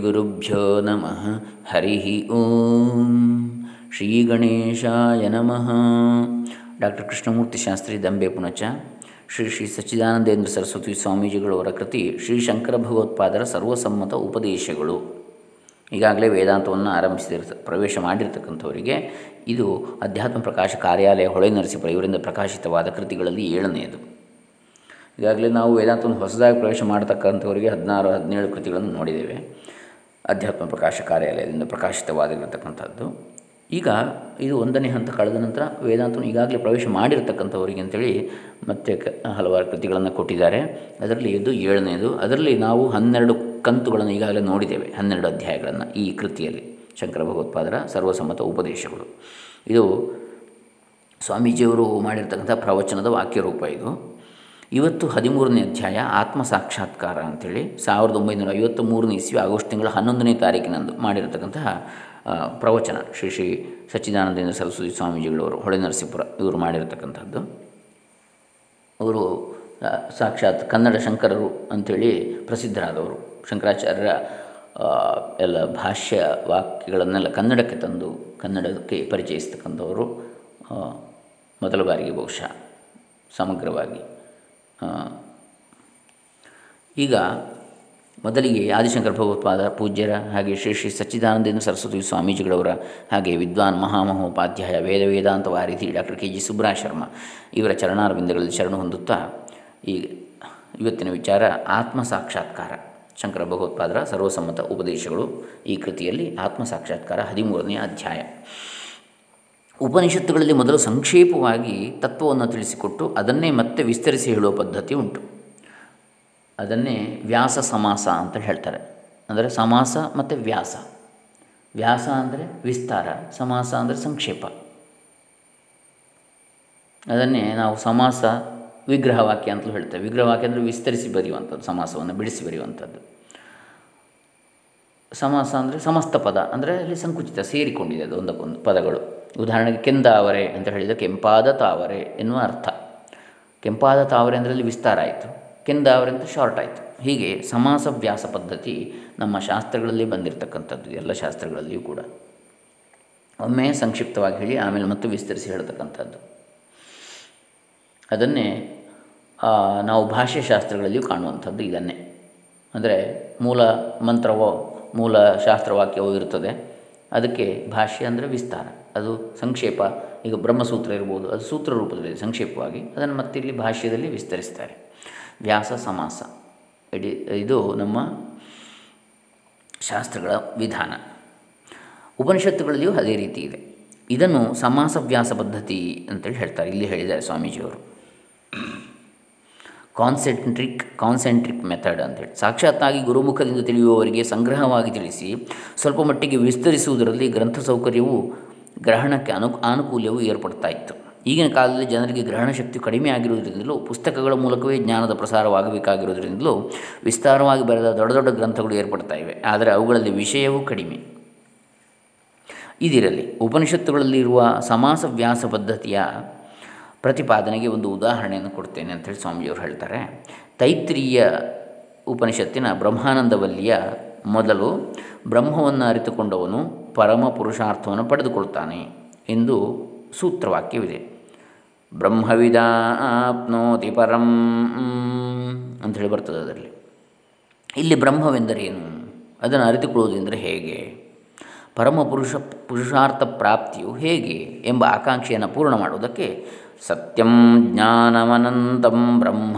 ಶ್ರೀಗುರುಭ್ಯೋ ನಮಃ ಹರಿ ಓಂ ಶ್ರೀ ಗಣೇಶಾಯ ನಮಃ ಡಾಕ್ಟರ್ ಕೃಷ್ಣಮೂರ್ತಿ ಶಾಸ್ತ್ರಿ ದಂಬೆ ಪುಣಚ ಶ್ರೀ ಶ್ರೀ ಸಚ್ಚಿದಾನಂದೇಂದ್ರ ಸರಸ್ವತಿ ಸ್ವಾಮೀಜಿಗಳವರ ಕೃತಿ ಶ್ರೀ ಶಂಕರ ಭಗವತ್ಪಾದರ ಸರ್ವಸಮ್ಮತ ಉಪದೇಶಗಳು. ಈಗಾಗಲೇ ವೇದಾಂತವನ್ನು ಆರಂಭಿಸಿದ ಪ್ರವೇಶ ಮಾಡಿರ್ತಕ್ಕಂಥವರಿಗೆ ಇದು ಅಧ್ಯಾತ್ಮ ಪ್ರಕಾಶ ಕಾರ್ಯಾಲಯ ಹೊಳೆ ನರಸೀಪುರ ಇವರಿಂದ ಪ್ರಕಾಶಿತವಾದ ಕೃತಿಗಳಲ್ಲಿ ಏಳನೆಯದು. ಈಗಾಗಲೇ ನಾವು ವೇದಾಂತವನ್ನು ಹೊಸದಾಗಿ ಪ್ರವೇಶ ಮಾಡತಕ್ಕಂಥವರಿಗೆ ಹದಿನಾರು, ಹದಿನೇಳು ಕೃತಿಗಳನ್ನು ನೋಡಿದ್ದೇವೆ. ಅಧ್ಯಾತ್ಮ ಪ್ರಕಾಶ ಕಾರ್ಯಾಲಯದಿಂದ ಪ್ರಕಾಶಿತವಾಗಿರತಕ್ಕಂಥದ್ದು. ಈಗ ಇದು ಒಂದನೇ ಹಂತ ಕಳೆದ ನಂತರ ವೇದಾಂತನು ಈಗಾಗಲೇ ಪ್ರವೇಶ ಮಾಡಿರತಕ್ಕಂಥವರಿಗೆ ಅಂತೇಳಿ ಮತ್ತೆ ಕ, ಹಲವಾರು ಕೃತಿಗಳನ್ನು ಕೊಟ್ಟಿದ್ದಾರೆ. ಅದರಲ್ಲಿ ಇದು ಏಳನೇದು. ಅದರಲ್ಲಿ ನಾವು ಹನ್ನೆರಡು ಕಂತುಗಳನ್ನು ಈಗಾಗಲೇ ನೋಡಿದ್ದೇವೆ. ಹನ್ನೆರಡು ಅಧ್ಯಾಯಗಳನ್ನು ಈ ಕೃತಿಯಲ್ಲಿ. ಶಂಕರ ಭಗವತ್ಪಾದರ ಸರ್ವಸಮ್ಮತ ಉಪದೇಶಗಳು. ಇದು ಸ್ವಾಮೀಜಿಯವರು ಮಾಡಿರ್ತಕ್ಕಂಥ ಪ್ರವಚನದ ವಾಕ್ಯರೂಪ ಇದು. ಇವತ್ತು ಹದಿಮೂರನೇ ಅಧ್ಯಾಯ ಆತ್ಮ ಸಾಕ್ಷಾತ್ಕಾರ ಅಂಥೇಳಿ ಸಾವಿರದ ಒಂಬೈನೂರ ಐವತ್ತ ಮೂರನೇ ಇಸ್ವಿ ಆಗಸ್ಟ್ ತಿಂಗಳ ಹನ್ನೊಂದನೇ ತಾರೀಕಿನಂದು ಮಾಡಿರತಕ್ಕಂತಹ ಪ್ರವಚನ ಶ್ರೀ ಶ್ರೀ ಸಚ್ಚಿದಾನಂದೇಂದ್ರ ಸರಸ್ವತಿ ಸ್ವಾಮೀಜಿಗಳವರು ಹೊಳೆ ನರಸೀಪುರ ಇವರು ಮಾಡಿರತಕ್ಕಂಥದ್ದು. ಅವರು ಸಾಕ್ಷಾತ್ ಕನ್ನಡ ಶಂಕರರು ಅಂಥೇಳಿ ಪ್ರಸಿದ್ಧರಾದವರು. ಶಂಕರಾಚಾರ್ಯರ ಎಲ್ಲ ಭಾಷ್ಯ ವಾಕ್ಯಗಳನ್ನೆಲ್ಲ ಕನ್ನಡಕ್ಕೆ ತಂದು ಕನ್ನಡಕ್ಕೆ ಪರಿಚಯಿಸ್ತಕ್ಕಂಥವರು ಮೊದಲ ಬಾರಿಗೆ ಬಹುಶಃ ಸಮಗ್ರವಾಗಿ. ಈಗ ಮೊದಲಿಗೆ ಆದಿಶಂಕರ ಭಗವತ್ಪಾದ ಪೂಜ್ಯರ ಹಾಗೆ ಶ್ರೀ ಶ್ರೀ ಸಚ್ಚಿದಾನಂದೇಂದ್ರ ಸರಸ್ವತಿ ಸ್ವಾಮೀಜಿಗಳವರ ಹಾಗೆ ವಿದ್ವಾನ್ ಮಹಾಮಹೋಪಾಧ್ಯಾಯ ವೇದ ವೇದಾಂತ ವಾರಿಧಿ doctor K G Subra Sharma ಇವರ ಚರಣಾರವಿಂದಗಳಲ್ಲಿ ಶರಣ ಹೊಂದುತ್ತಾ ಈ ಇವತ್ತಿನ ವಿಚಾರ ಆತ್ಮ ಸಾಕ್ಷಾತ್ಕಾರ. ಶಂಕರ ಭಗವತ್ಪಾದರ ಸರ್ವಸಮ್ಮತ ಉಪದೇಶಗಳು ಈ ಕೃತಿಯಲ್ಲಿ ಆತ್ಮ ಸಾಕ್ಷಾತ್ಕಾರ ಹದಿಮೂರನೇ ಅಧ್ಯಾಯ. ಉಪನಿಷತ್ತುಗಳಲ್ಲಿ ಮೊದಲು ಸಂಕ್ಷೇಪವಾಗಿ ತತ್ವವನ್ನು ತಿಳಿಸಿಕೊಟ್ಟು ಅದನ್ನೇ ಮತ್ತೆ ವಿಸ್ತರಿಸಿ ಹೇಳುವ ಪದ್ಧತಿ ಉಂಟು. ಅದನ್ನೇ ವ್ಯಾಸ ಸಮಾಸ ಅಂತ ಹೇಳ್ತಾರೆ. ಅಂದರೆ ಸಮಾಸ ಮತ್ತು ವ್ಯಾಸ. ವ್ಯಾಸ ಅಂದರೆ ವಿಸ್ತಾರ, ಸಮಾಸ ಅಂದರೆ ಸಂಕ್ಷೇಪ. ಅದನ್ನೇ ನಾವು ಸಮಾಸ ವಿಗ್ರಹವಾಕ್ಯ ಅಂತಲೂ ಹೇಳ್ತೇವೆ. ವಿಗ್ರಹವಾಕ್ಯ ಅಂದರೆ ವಿಸ್ತರಿಸಿ ಬರೆಯುವಂಥದ್ದು, ಸಮಾಸವನ್ನು ಬಿಡಿಸಿ ಬರೆಯುವಂಥದ್ದು. ಸಮಾಸ ಅಂದರೆ ಸಮಸ್ತ ಪದ, ಅಂದರೆ ಅಲ್ಲಿ ಸಂಕುಚಿತ, ಸೇರಿಕೊಂಡಿದೆ ಅದು ಪದಗಳು. ಉದಾಹರಣೆಗೆ ಕೆಂದಾವರೆ ಅಂತ ಹೇಳಿದರೆ ಕೆಂಪಾದ ತಾವರೆ ಎನ್ನುವ ಅರ್ಥ. ಕೆಂಪಾದ ತಾವರೆ ಅಂದರೆ ವಿಸ್ತಾರ ಆಯಿತು. ಕೆಂದಾವರೆ ಅಂತ ಶಾರ್ಟ್ ಆಯಿತು. ಹೀಗೆ ಸಮಾಸ ವ್ಯಾಸ ಪದ್ಧತಿ ನಮ್ಮ ಶಾಸ್ತ್ರಗಳಲ್ಲಿ ಬಂದಿರತಕ್ಕಂಥದ್ದು, ಎಲ್ಲ ಶಾಸ್ತ್ರಗಳಲ್ಲಿಯೂ ಕೂಡ. ಒಮ್ಮೆ ಸಂಕ್ಷಿಪ್ತವಾಗಿ ಹೇಳಿ, ಆಮೇಲೆ ಮತ್ತು ವಿಸ್ತರಿಸಿ ಹೇಳ್ತಕ್ಕಂಥದ್ದು. ಅದನ್ನೇ ನಾವು ಭಾಷ್ಯಶಾಸ್ತ್ರಗಳಲ್ಲಿಯೂ ಕಾಣುವಂಥದ್ದು ಇದನ್ನೇ. ಅಂದರೆ ಮೂಲ ಮಂತ್ರವೋ, ಮೂಲ ಶಾಸ್ತ್ರವಾಕ್ಯವೋ ಇರುತ್ತದೆ ಅದಕ್ಕೆ ಭಾಷೆ ಅಂದರೆ ವಿಸ್ತಾರ. ಅದು ಸಂಕ್ಷೇಪ, ಈಗ ಬ್ರಹ್ಮಸೂತ್ರ ಇರ್ಬೋದು, ಅದು ಸೂತ್ರ ರೂಪದಲ್ಲಿ ಸಂಕ್ಷೇಪವಾಗಿ ಅದನ್ನು ಮತ್ತೆ ಇಲ್ಲಿ ಭಾಷ್ಯದಲ್ಲಿ ವಿಸ್ತರಿಸ್ತಾರೆ. ವ್ಯಾಸ, ಸಮಾಸ ಇಡೀ ಇದು ನಮ್ಮ ಶಾಸ್ತ್ರಗಳ ವಿಧಾನ. ಉಪನಿಷತ್ತುಗಳಲ್ಲಿಯೂ ಅದೇ ರೀತಿ ಇದೆ. ಇದನ್ನು ಸಮಾಸ ವ್ಯಾಸ ಪದ್ಧತಿ ಅಂತೇಳಿ ಹೇಳ್ತಾರೆ, ಇಲ್ಲಿ ಹೇಳಿದ್ದಾರೆ ಸ್ವಾಮೀಜಿಯವರು. ಕಾನ್ಸೆಂಟ್ರಿಕ್ ಕಾನ್ಸೆಂಟ್ರಿಕ್ ಮೆಥಡ್ ಅಂತೇಳಿ. ಸಾಕ್ಷಾತ್ತಾಗಿ ಗುರುಮುಖದಿಂದ ತಿಳಿಯುವವರಿಗೆ ಸಂಗ್ರಹವಾಗಿ ತಿಳಿಸಿ, ಸ್ವಲ್ಪ ಮಟ್ಟಿಗೆ ವಿಸ್ತರಿಸುವುದರಲ್ಲಿ ಗ್ರಂಥ ಸೌಕರ್ಯವು ಗ್ರಹಣಕ್ಕೆ ಅನು ಆನುಕೂಲ್ಯವೂ ಏರ್ಪಡ್ತಾ ಇತ್ತು. ಈಗಿನ ಕಾಲದಲ್ಲಿ ಜನರಿಗೆ ಗ್ರಹಣ ಶಕ್ತಿ ಕಡಿಮೆ ಆಗಿರುವುದರಿಂದಲೂ, ಪುಸ್ತಕಗಳ ಮೂಲಕವೇ ಜ್ಞಾನದ ಪ್ರಸಾರವಾಗಬೇಕಾಗಿರುವುದರಿಂದಲೂ ವಿಸ್ತಾರವಾಗಿ ಬರೆದ ದೊಡ್ಡ ದೊಡ್ಡ ಗ್ರಂಥಗಳು ಏರ್ಪಡ್ತಾ ಇವೆ. ಆದರೆ ಅವುಗಳಲ್ಲಿ ವಿಷಯವೂ ಕಡಿಮೆ. ಇದಿರಲಿ ಉಪನಿಷತ್ತುಗಳಲ್ಲಿರುವ ಸಮಾಸ ವ್ಯಾಸ ಪದ್ಧತಿಯ ಪ್ರತಿಪಾದನೆಗೆ ಒಂದು ಉದಾಹರಣೆಯನ್ನು ಕೊಡ್ತೇನೆ ಅಂಥೇಳಿ ಸ್ವಾಮಿಜಿಯವರು ಹೇಳ್ತಾರೆ. ತೈತ್ರಿಯ ಉಪನಿಷತ್ತಿನ ಬ್ರಹ್ಮಾನಂದವಲ್ಲಿಯ ಮೊದಲು ಬ್ರಹ್ಮವನ್ನು ಅರಿತುಕೊಂಡವನು ಪರಮ ಪುರುಷಾರ್ಥವನ್ನು ಪಡೆದುಕೊಳ್ತಾನೆ ಎಂದು ಸೂತ್ರವಾಕ್ಯವಿದೆ. ಬ್ರಹ್ಮವಿದಾಪ್ನೋತಿ ಪರಂ ಅಂಥೇಳಿ ಬರ್ತದೆ ಅದರಲ್ಲಿ. ಇಲ್ಲಿ ಬ್ರಹ್ಮವೆಂದರೇನು ಅದನ್ನು ಅರಿತುಕೊಳ್ಳುವುದೆಂದರೆ ಹೇಗೆ? ಪರಮ ಪುರುಷ ಪುರುಷಾರ್ಥ ಪ್ರಾಪ್ತಿಯು ಹೇಗೆ ಎಂಬ ಆಕಾಂಕ್ಷೆಯನ್ನು ಪೂರ್ಣ ಮಾಡುವುದಕ್ಕೆ ಸತ್ಯಂ ಜ್ಞಾನಮನಂತಂ ಬ್ರಹ್ಮ.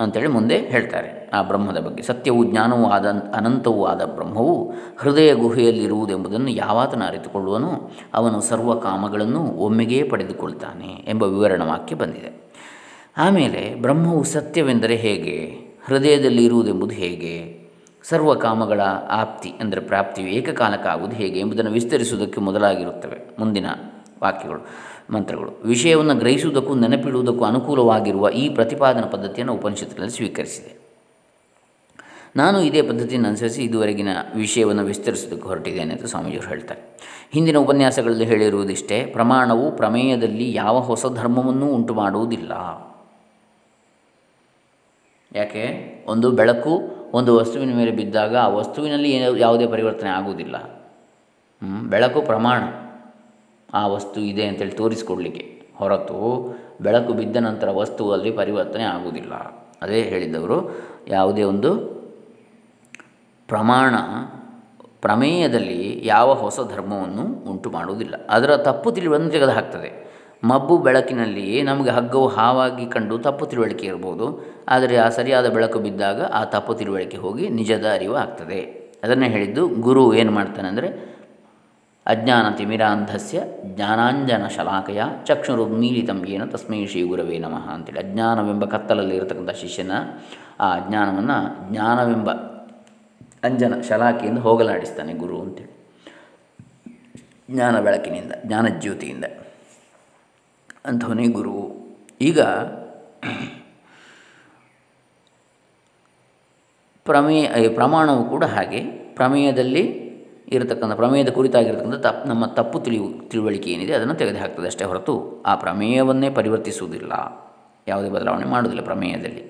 ಅಂಥೇಳಿ ಮುಂದೆ ಹೇಳ್ತಾರೆ. ಆ ಬ್ರಹ್ಮದ ಬಗ್ಗೆ ಸತ್ಯವು ಜ್ಞಾನವೂ ಆದ ಅನಂತವೂ ಆದ ಬ್ರಹ್ಮವು ಹೃದಯ ಗುಹೆಯಲ್ಲಿರುವುದೆಂಬುದನ್ನು ಯಾವಾತನ ಅರಿತುಕೊಳ್ಳುವನು, ಅವನು ಸರ್ವ ಕಾಮಗಳನ್ನು ಒಮ್ಮೆಗೇ ಪಡೆದುಕೊಳ್ತಾನೆ ಎಂಬ ವಿವರಣ ವಾಕ್ಯ ಬಂದಿದೆ. ಆಮೇಲೆ ಬ್ರಹ್ಮವು ಸತ್ಯವೆಂದರೆ ಹೇಗೆ ಹೃದಯದಲ್ಲಿ ಇರುವುದೆಂಬುದು ಹೇಗೆ, ಸರ್ವ ಕಾಮಗಳ ಆಪ್ತಿ ಅಂದರೆ ಪ್ರಾಪ್ತಿಯು ಏಕಕಾಲಕ್ಕಾಗುವುದು ಹೇಗೆ ಎಂಬುದನ್ನು ವಿಸ್ತರಿಸುವುದಕ್ಕೆ ಮೊದಲಾಗಿರುತ್ತವೆ ಮುಂದಿನ ವಾಕ್ಯಗಳು. ಮಂತ್ರಗಳು. ವಿಷಯವನ್ನು ಗ್ರಹಿಸುವುದಕ್ಕೂ ನೆನಪಿಡುವುದಕ್ಕೂ ಅನುಕೂಲವಾಗಿರುವ ಈ ಪ್ರತಿಪಾದನಾ ಪದ್ಧತಿಯನ್ನು ಉಪನಿಷತ್ತಿನಲ್ಲಿ ಸ್ವೀಕರಿಸಿದೆ. ನಾನು ಇದೇ ಪದ್ಧತಿಯನ್ನು ಅನುಸರಿಸಿ ಇದುವರೆಗಿನ ವಿಷಯವನ್ನು ವಿಸ್ತರಿಸೋದಕ್ಕೆ ಹೊರಟಿದ್ದೇನೆ ಅಂತ ಸ್ವಾಮೀಜಿಯವರು ಹೇಳ್ತಾರೆ. ಹಿಂದಿನ ಉಪನ್ಯಾಸಗಳಲ್ಲಿ ಹೇಳಿರುವುದಿಷ್ಟೇ, ಪ್ರಮಾಣವು ಪ್ರಮೇಯದಲ್ಲಿ ಯಾವ ಹೊಸ ಧರ್ಮವನ್ನೂ ಉಂಟು ಮಾಡುವುದಿಲ್ಲ ಯಾಕೆ? ಒಂದು ಬೆಳಕು ಒಂದು ವಸ್ತುವಿನ ಮೇಲೆ ಬಿದ್ದಾಗ ಆ ವಸ್ತುವಿನಲ್ಲಿ ಯಾವುದೇ ಪರಿವರ್ತನೆ ಆಗುವುದಿಲ್ಲ. ಬೆಳಕು ಪ್ರಮಾಣ. ಆ ವಸ್ತು ಇದೆ ಅಂತೇಳಿ ತೋರಿಸಿಕೊಡ್ಲಿಕ್ಕೆ. ಹೊರತು ಬೆಳಕು ಬಿದ್ದ ನಂತರ ವಸ್ತುವಲ್ಲಿ ಪರಿವರ್ತನೆ ಆಗುವುದಿಲ್ಲ. ಅದೇ ಹೇಳಿದವರು ಯಾವುದೇ ಒಂದು ಪ್ರಮಾಣ, ಪ್ರಮೇಯದಲ್ಲಿ ಯಾವ ಹೊಸ ಧರ್ಮವನ್ನು ಉಂಟು ಮಾಡುವುದಿಲ್ಲ. ಅದರ ತಪ್ಪು ತಿಳಿವನ್ನು ತೆಗೆದುಹಾಕ್ತದೆ. ಮಬ್ಬು ಬೆಳಕಿನಲ್ಲಿ ನಮಗೆ ಹಗ್ಗವು ಹಾವಾಗಿ ಕಂಡು ತಪ್ಪು ತಿಳುವಳಿಕೆ ಇರ್ಬೋದು ಆದರೆ ಆ ಸರಿಯಾದ ಬೆಳಕು ಬಿದ್ದಾಗ ಆ ತಪ್ಪು ತಿಳುವಳಿಕೆ ಹೋಗಿ ನಿಜದ ಅರಿವು ಆಗ್ತದೆ. ಅದನ್ನು ಹೇಳಿದ್ದು ಗುರು ಏನು ಮಾಡ್ತಾನೆ ಅಂದರೆ ಅಜ್ಞಾನ ತಿಮಿರಾಂಧಸ್ಯ ಜ್ಞಾನಾಂಜನ ಶಲಾಕಯ ಚಕ್ಷುರುನ್ಮೀಲಿತಂ ಏನ ತಸ್ಮೈ ಶ್ರೀ ಗುರವೇ ನಮಃ ಅಂತೇಳಿ. ಅಜ್ಞಾನವೆಂಬ ಕತ್ತಲಲ್ಲಿ ಇರತಕ್ಕಂಥ ಶಿಷ್ಯನ ಆ ಅಜ್ಞಾನವನ್ನು ಜ್ಞಾನವೆಂಬ ಅಂಜನ ಶಲಾಕೆಯಿಂದ ಹೋಗಲಾಡಿಸ್ತಾನೆ ಗುರು ಅಂತೇಳಿ. ಜ್ಞಾನ ಬೆಳಕಿನಿಂದ ಜ್ಞಾನಜ್ಯೋತಿಯಿಂದ ಅಂಥವನೇ ಗುರು. ಈಗ ಪ್ರಮೇಯ, ಪ್ರಮಾಣವು ಕೂಡ ಹಾಗೆ. ಪ್ರಮೇಯದಲ್ಲಿ ಇರತಕ್ಕಂಥ ಪ್ರಮೇಯದ ಕುರಿತಾಗಿರ್ತಕ್ಕಂಥ ತಪ್ಪು ನಮ್ಮ ತಪ್ಪು ತಿಳಿವು, ತಿಳುವಳಿಕೆ ಏನಿದೆ ಅದನ್ನು ತೆಗೆದುಹಾಕ್ತದೆ ಅಷ್ಟೇ ಹೊರತು ಆ ಪ್ರಮೇಯವನ್ನೇ ಪರಿವರ್ತಿಸುವುದಿಲ್ಲ. ಯಾವುದೇ ಬದಲಾವಣೆ ಮಾಡುವುದಿಲ್ಲ ಪ್ರಮೇಯದಲ್ಲಿ.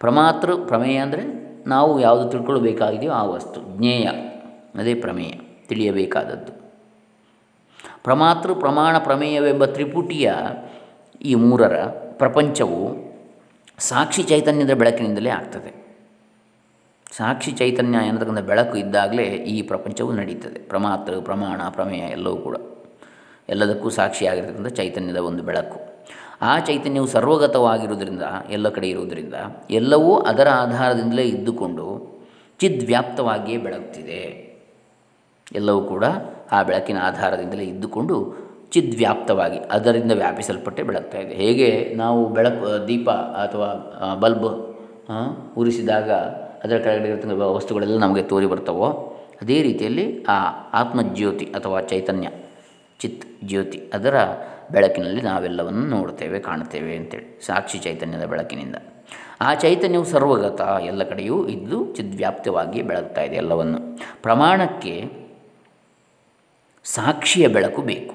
ಪ್ರಮಾತೃ ಪ್ರಮೇಯ ಅಂದರೆ ನಾವು ಯಾವುದು ತಿಳ್ಕೊಳ್ಬೇಕಾಗಿದೆಯೋ ಆ ವಸ್ತು, ಜ್ಞೇಯ, ಅದೇ ಪ್ರಮೇಯ, ತಿಳಿಯಬೇಕಾದದ್ದು. ಪ್ರಮಾತೃ ಪ್ರಮಾಣ, ಪ್ರಮೇಯವೆಂಬ ತ್ರಿಪುಟಿಯ ಈ ಮೂರರ ಪ್ರಪಂಚವು ಸಾಕ್ಷಿ ಚೈತನ್ಯದ ಬೆಳಕಿನಿಂದಲೇ ಆಗ್ತದೆ. ಸಾಕ್ಷಿ ಚೈತನ್ಯ ಎನ್ನತಕ್ಕಂಥ ಬೆಳಕು ಇದ್ದಾಗಲೇ ಈ ಪ್ರಪಂಚವು ನಡೀತದೆ. ಪ್ರಮಾತೃ ಪ್ರಮಾಣ, ಪ್ರಮೇಯ ಎಲ್ಲವೂ ಕೂಡ. ಎಲ್ಲದಕ್ಕೂ ಸಾಕ್ಷಿಯಾಗಿರ್ತಕ್ಕಂಥ ಚೈತನ್ಯದ ಒಂದು ಬೆಳಕು. ಆ ಚೈತನ್ಯವು ಸರ್ವಗತವಾಗಿರುವುದರಿಂದ, ಎಲ್ಲ ಕಡೆ ಇರುವುದರಿಂದ, ಎಲ್ಲವೂ ಅದರ ಆಧಾರದಿಂದಲೇ ಇದ್ದುಕೊಂಡು ಚಿದ್ವ್ಯಾಪ್ತವಾಗಿಯೇ ಬೆಳಗ್ತಿದೆ. ಎಲ್ಲವೂ ಕೂಡ ಆ ಬೆಳಕಿನ ಆಧಾರದಿಂದಲೇ ಇದ್ದುಕೊಂಡು ಚಿದ್ವ್ಯಾಪ್ತವಾಗಿ, ಅದರಿಂದ ವ್ಯಾಪಿಸಲ್ಪಟ್ಟೆ ಬೆಳಗ್ತಾ ಇದೆ. ಹೇಗೆ ನಾವು ಬೆಳಕು, ದೀಪ ಅಥವಾ ಬಲ್ಬ್ ಉರಿಸಿದಾಗ ಅದರ ಕೆಳಗಡೆ ಇರ್ತಕ್ಕಂಥ ವಸ್ತುಗಳೆಲ್ಲ ನಮಗೆ ತೋರಿ ಬರ್ತವೋ, ಅದೇ ರೀತಿಯಲ್ಲಿ ಆ ಆತ್ಮಜ್ಯೋತಿ ಅಥವಾ ಚೈತನ್ಯ, ಚಿತ್ ಜ್ಯೋತಿ ಅದರ ಬೆಳಕಿನಲ್ಲಿ ನಾವೆಲ್ಲವನ್ನು ನೋಡ್ತೇವೆ ಕಾಣ್ತೇವೆ ಅಂತೇಳಿ, ಸಾಕ್ಷಿ ಚೈತನ್ಯದ ಬೆಳಕಿನಿಂದ. ಆ ಚೈತನ್ಯವು ಸರ್ವಗತ, ಎಲ್ಲ ಕಡೆಯೂ ಇದ್ದು ಚಿದ್ವ್ಯಾಪ್ತವಾಗಿ ಬೆಳಗ್ತಾ ಇದೆ ಎಲ್ಲವನ್ನು. ಪ್ರಮಾಣಕ್ಕೆ ಸಾಕ್ಷಿಯ ಬೆಳಕು ಬೇಕು.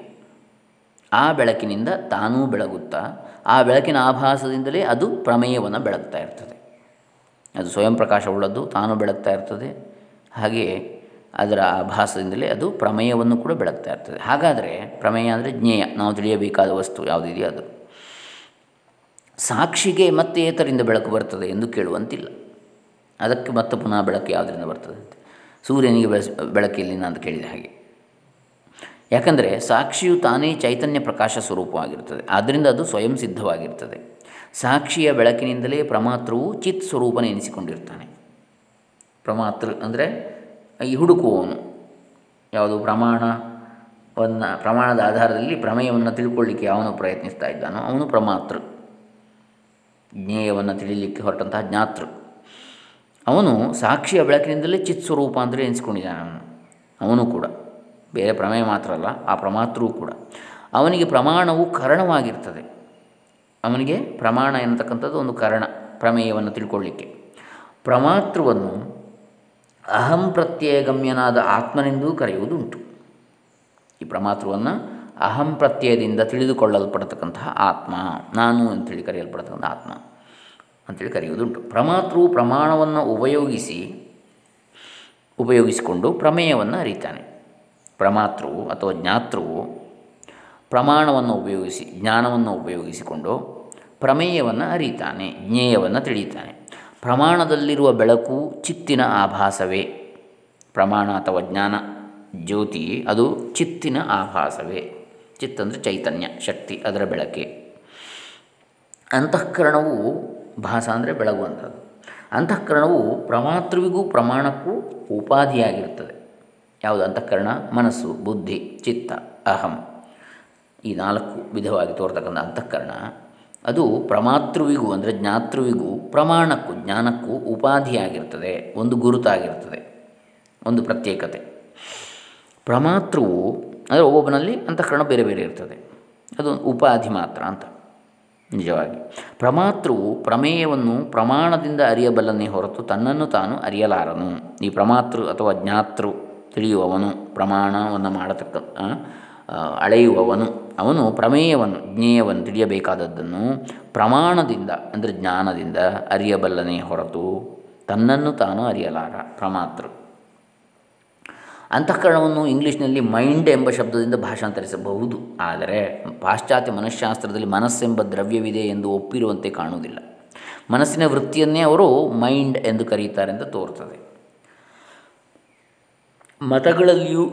ಆ ಬೆಳಕಿನಿಂದ ತಾನೂ ಬೆಳಗುತ್ತಾ, ಆ ಬೆಳಕಿನ ಆಭಾಸದಿಂದಲೇ ಅದು ಪ್ರಮೇಯವನ್ನು ಬೆಳಗ್ತಾ ಇರ್ತದೆ. ಅದು ಸ್ವಯಂ ಪ್ರಕಾಶವುಳ್ಳದ್ದು, ತಾನು ಬೆಳಗ್ತಾ ಇರ್ತದೆ. ಹಾಗೆಯೇ ಅದರ ಭಾಸದಿಂದಲೇ ಅದು ಪ್ರಮೇಯವನ್ನು ಕೂಡ ಬೆಳಗ್ತಾ ಇರ್ತದೆ. ಹಾಗಾದರೆ ಪ್ರಮೇಯ ಅಂದರೆ ಜ್ಞೇಯ, ನಾವು ತಿಳಿಯಬೇಕಾದ ವಸ್ತು ಯಾವುದಿದೆಯೋ ಅದು. ಸಾಕ್ಷಿಗೆ ಮತ್ತೆ ಏತರಿಂದ ಬೆಳಕು ಬರ್ತದೆ ಎಂದು ಕೇಳುವಂತಿಲ್ಲ. ಅದಕ್ಕೆ ಮತ್ತೆ ಪುನಃ ಬೆಳಕು ಯಾವುದರಿಂದ ಬರ್ತದೆ ಅಂತ. ಸೂರ್ಯನಿಗೆ ಬೆಳೆಸ ಬೆಳಕಿಲ್ಲ ಅಂತ ಕೇಳಿದ ಹಾಗೆ. ಯಾಕಂದರೆ ಸಾಕ್ಷಿಯು ತಾನೇ ಚೈತನ್ಯ ಪ್ರಕಾಶ ಸ್ವರೂಪವಾಗಿರ್ತದೆ. ಆದ್ದರಿಂದ ಅದು ಸ್ವಯಂ ಸಿದ್ಧವಾಗಿರ್ತದೆ. ಸಾಕ್ಷಿಯ ಬೆಳಕಿನಿಂದಲೇ ಪ್ರಮಾತೃವು ಚಿತ್ ಸ್ವರೂಪನ ಎನಿಸಿಕೊಂಡಿರ್ತಾನೆ. ಪ್ರಮಾತೃ ಅಂದರೆ ಈ ಹುಡುಕುವವನು. ಯಾವುದು? ಪ್ರಮಾಣವನ್ನು ಪ್ರಮಾಣದ ಆಧಾರದಲ್ಲಿ ಪ್ರಮೇಯವನ್ನು ತಿಳ್ಕೊಳ್ಳಿಕ್ಕೆ ಅವನು ಪ್ರಯತ್ನಿಸ್ತಾ ಇದ್ದಾನೋ, ಅವನು ಪ್ರಮಾತೃ. ಜ್ಞೇಯವನ್ನು ತಿಳಿಯಲಿಕ್ಕೆ ಹೊರಟಂತಹ ಜ್ಞಾತೃ. ಅವನು ಸಾಕ್ಷಿಯ ಬೆಳಕಿನಿಂದಲೇ ಚಿತ್ ಸ್ವರೂಪ ಅಂದರೆ ಎನಿಸ್ಕೊಂಡಿದ್ದಾನೆ ಅವನು. ಅವನು ಕೂಡ. ಬೇರೆ ಪ್ರಮೇಯ ಮಾತ್ರ ಅಲ್ಲ, ಆ ಪ್ರಮಾತೃವು ಕೂಡ. ಅವನಿಗೆ ಪ್ರಮಾಣವು ಕರಣವಾಗಿರ್ತದೆ. ಅವನಿಗೆ ಪ್ರಮಾಣ ಎನ್ನತಕ್ಕಂಥದ್ದು ಒಂದು ಕಾರಣ ಪ್ರಮೇಯವನ್ನು ತಿಳ್ಕೊಳ್ಳಿಕ್ಕೆ. ಪ್ರಮಾತೃವನ್ನು ಅಹಂ ಪ್ರತ್ಯಯಗಮ್ಯನಾದ ಆತ್ಮನೆಂದೂ ಕರೆಯುವುದುಂಟು. ಈ ಪ್ರಮಾತೃವನ್ನು ಅಹಂ ಪ್ರತ್ಯಯದಿಂದ ತಿಳಿದುಕೊಳ್ಳಲ್ಪಡತಕ್ಕಂತಹ ಆತ್ಮ, ನಾನು ಅಂತೇಳಿ ಕರೆಯಲ್ಪಡತಕ್ಕಂಥ ಆತ್ಮ ಅಂತೇಳಿ ಕರೆಯುವುದುಂಟು. ಪ್ರಮಾತೃ ಪ್ರಮಾಣವನ್ನು ಉಪಯೋಗಿಸಿ, ಉಪಯೋಗಿಸಿಕೊಂಡು ಪ್ರಮೇಯವನ್ನು ಅರಿತಾನೆ. ಪ್ರಮಾತೃವು ಅಥವಾ ಜ್ಞಾತೃವು ಪ್ರಮಾಣವನ್ನು ಉಪಯೋಗಿಸಿ, ಜ್ಞಾನವನ್ನು ಉಪಯೋಗಿಸಿಕೊಂಡು ಪ್ರಮೇಯವನ್ನು ಅರಿತಾನೆ, ಜ್ಞೇಯವನ್ನು ತಿಳಿಯುತ್ತಾನೆ ಪ್ರಮಾಣದಲ್ಲಿರುವ ಬೆಳಕು ಚಿತ್ತಿನ ಆಭಾಸವೇ. ಪ್ರಮಾಣ ಅಥವಾ ಜ್ಞಾನ, ಜ್ಯೋತಿ ಅದು ಚಿತ್ತಿನ ಆಭಾಸವೇ. ಚಿತ್ ಅಂದರೆ ಚೈತನ್ಯ, ಶಕ್ತಿ ಅದರ ಬೆಳಕೆ. ಅಂತಃಕರಣವು ಭಾಸ ಅಂದರೆ ಬೆಳಗುವಂಥದ್ದು ಅಂತಃಕರಣವು ಪ್ರಮಾತೃವಿಗೂ ಪ್ರಮಾಣಕ್ಕೂ ಉಪಾಧಿಯಾಗಿರುತ್ತದೆ. ಯಾವುದು? ಅಂತಃಕರಣ, ಮನಸ್ಸು, ಬುದ್ಧಿ, ಚಿತ್ತ, ಅಹಂ. ಈ ನಾಲ್ಕು ವಿಧವಾಗಿ ತೋರ್ತಕ್ಕಂಥ ಅಂತಃಕರಣ, ಅದು ಪ್ರಮಾತೃವಿಗೂ ಅಂದರೆ ಜ್ಞಾತೃವಿಗೂ, ಪ್ರಮಾಣಕ್ಕೂ, ಜ್ಞಾನಕ್ಕೂ ಉಪಾಧಿಯಾಗಿರ್ತದೆ, ಒಂದು ಗುರುತಾಗಿರ್ತದೆ, ಒಂದು ಪ್ರತ್ಯೇಕತೆ. ಪ್ರಮಾತೃವು ಅಂದರೆ ಒಬ್ಬೊಬ್ಬನಲ್ಲಿ ಅಂತಃಕರಣ ಬೇರೆ ಬೇರೆ ಇರ್ತದೆ. ಅದು ಉಪಾಧಿ ಮಾತ್ರ ಅಂತ, ನಿಜವಾಗಿ. ಪ್ರಮಾತೃವು ಪ್ರಮೇಯವನ್ನು ಪ್ರಮಾಣದಿಂದ ಅರಿಯಬಲ್ಲನೇ ಹೊರತು ತನ್ನನ್ನು ತಾನು ಅರಿಯಲಾರನು. ಈ ಪ್ರಮಾತೃ ಅಥವಾ ಜ್ಞಾತೃ ತಿಳಿಯುವವನು ಪ್ರಮಾಣವನ್ನು ಮಾಡತಕ್ಕ ಅಳೆಯುವವನು. ಅವನು ಪ್ರಮೇಯವನ್ನು ಜ್ಞೇಯವನ್ನು ತಿಳಿಯಬೇಕಾದದ್ದನ್ನು ಪ್ರಮಾಣದಿಂದ, ಅಂದರೆ ಜ್ಞಾನದಿಂದ ಅರಿಯಬಲ್ಲನೇ ಹೊರತು ತನ್ನನ್ನು ತಾನು ಅರಿಯಲಾರ ಪ್ರಮಾತೃ ಅಂತಃಕರಣವನ್ನು ಇಂಗ್ಲೀಷ್ನಲ್ಲಿ ಮೈಂಡ್ ಎಂಬ ಶಬ್ದದಿಂದ ಭಾಷಾಂತರಿಸಬಹುದು. ಆದರೆ ಪಾಶ್ಚಾತ್ಯ ಮನಃಶಾಸ್ತ್ರದಲ್ಲಿ ಮನಸ್ಸೆಂಬ ದ್ರವ್ಯವಿದೆ ಎಂದು ಒಪ್ಪಿರುವಂತೆ ಕಾಣುವುದಿಲ್ಲ. ಮನಸ್ಸಿನ ವೃತ್ತಿಯನ್ನೇ ಅವರು ಮೈಂಡ್ ಎಂದು ಕರೆಯುತ್ತಾರೆ ಅಂತ ತೋರ್ತದೆ ಮತಗಳಲ್ಲಿಯೂ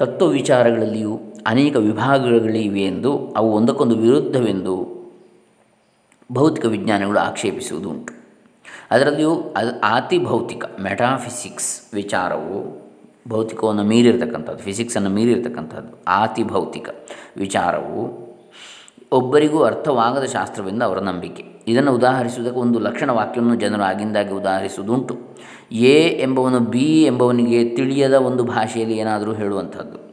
ತತ್ವ ವಿಚಾರಗಳಲ್ಲಿಯೂ ಅನೇಕ ವಿಭಾಗಗಳಿವೆ ಎಂದು ಅವು ಒಂದಕ್ಕೊಂದು ವಿರುದ್ಧವೆಂದು ಭೌತಿಕ ವಿಜ್ಞಾನಗಳು ಆಕ್ಷೇಪಿಸುವುದು ಉಂಟು ಅದರಲ್ಲಿಯೂ ಅದು ಅತಿ ಭೌತಿಕ ಮೆಟಾಫಿಸಿಕ್ಸ್ ವಿಚಾರವು ಭೌತಿಕವನ್ನು ಮೀರಿರ್ತಕ್ಕಂಥದ್ದು, ಫಿಸಿಕ್ಸನ್ನು ಮೀರಿರ್ತಕ್ಕಂಥದ್ದು ಅತಿ ಭೌತಿಕ ವಿಚಾರವು ಒಬ್ಬರಿಗೂ ಅರ್ಥವಾಗದ ಶಾಸ್ತ್ರವೆಂದು ಅವರ ನಂಬಿಕೆ. ಇದನ್ನು ಉದಾಹರಿಸುವುದಕ್ಕೆ ಒಂದು ಲಕ್ಷಣ ವಾಕ್ಯವನ್ನು ಜನರು ಆಗಿಂದಾಗಿ ಉದಾಹರಿಸುವುದುಂಟು. ಎ ಎಂಬವನು ಬಿ ಎಂಬವನಿಗೆ ತಿಳಿಯದ ಒಂದು ಭಾಷೆಯಲ್ಲಿ ಏನಾದರೂ ಹೇಳುವಂಥದ್ದು.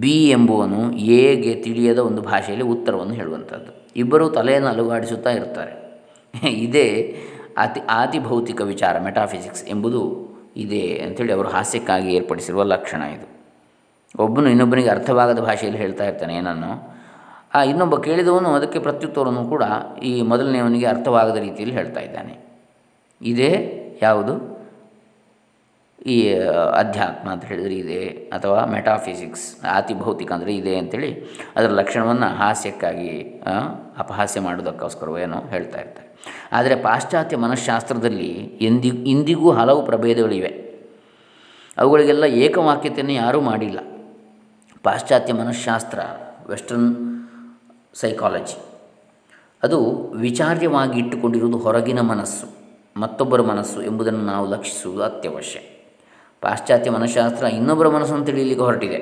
ಬಿ ಎಂಬುವನು ಎಗೆ ತಿಳಿಯದ ಒಂದು ಭಾಷೆಯಲ್ಲಿ ಉತ್ತರವನ್ನು ಹೇಳುವಂಥದ್ದು. ಇಬ್ಬರೂ ತಲೆಯನ್ನು ಅಲುಗಾಡಿಸುತ್ತಾ ಇರ್ತಾರೆ. ಇದೇ ಅತಿ ಆತಿ ಭೌತಿಕ ವಿಚಾರ, ಮೆಟಾಫಿಸಿಕ್ಸ್ ಎಂಬುದು ಇದೆ ಅಂಥೇಳಿ ಅವರು ಹಾಸ್ಯಕ್ಕಾಗಿ ಏರ್ಪಡಿಸಿರುವ ಲಕ್ಷಣ ಇದು. ಒಬ್ಬನು ಇನ್ನೊಬ್ಬನಿಗೆ ಅರ್ಥವಾಗದ ಭಾಷೆಯಲ್ಲಿ ಹೇಳ್ತಾ ಇರ್ತಾನೆ ಏನನ್ನು? ಆ ಇನ್ನೊಬ್ಬ ಕೇಳಿದವನು ಅದಕ್ಕೆ ಪ್ರತ್ಯುತ್ತರವನ್ನು ಕೂಡ ಈ ಮೊದಲನೆಯವನಿಗೆ ಅರ್ಥವಾಗದ ರೀತಿಯಲ್ಲಿ ಹೇಳ್ತಾ ಇದ್ದಾನೆ. ಇದೇ ಯಾವುದು? ಈ ಅಧ್ಯಾತ್ಮ ಅಂತ ಹೇಳಿದರೆ ಇದೆ ಅಥವಾ ಮೆಟಾಫಿಸಿಕ್ಸ್, ಆತಿಭೌತಿಕ ಅಂದರೆ ಇದೆ ಅಂತೇಳಿ ಅದರ ಲಕ್ಷಣವನ್ನು ಹಾಸ್ಯಕ್ಕಾಗಿ ಅಪಹಾಸ್ಯ ಮಾಡೋದಕ್ಕೋಸ್ಕರವೇನೋ ಹೇಳ್ತಾ ಇರ್ತಾರೆ. ಆದರೆ ಪಾಶ್ಚಾತ್ಯ ಮನಃಶಾಸ್ತ್ರದಲ್ಲಿ ಎಂದಿ, ಇಂದಿಗೂ ಹಲವು ಪ್ರಭೇದಗಳಿವೆ. ಅವುಗಳಿಗೆಲ್ಲ ಏಕವಾಕ್ಯತೆಯನ್ನು ಯಾರೂ ಮಾಡಿಲ್ಲ. ಪಾಶ್ಚಾತ್ಯ ಮನಃಶಾಸ್ತ್ರ ವೆಸ್ಟರ್ನ್ ಸೈಕಾಲಜಿ, ಅದು ವಿಚಾರ್ಯವಾಗಿ ಇಟ್ಟುಕೊಂಡಿರುವುದು ಹೊರಗಿನ ಮನಸ್ಸು, ಮತ್ತೊಬ್ಬರ ಮನಸ್ಸು ಎಂಬುದನ್ನು ನಾವು ಲಕ್ಷಿಸುವುದು ಅತ್ಯವಶ್ಯ. ಪಾಶ್ಚಾತ್ಯ ಮನಃಶಾಸ್ತ್ರ ಇನ್ನೊಬ್ಬರ ಮನಸ್ಸನ್ನು ತಿಳಿಯಲಿಕ್ಕೆ ಹೊರಟಿದೆ.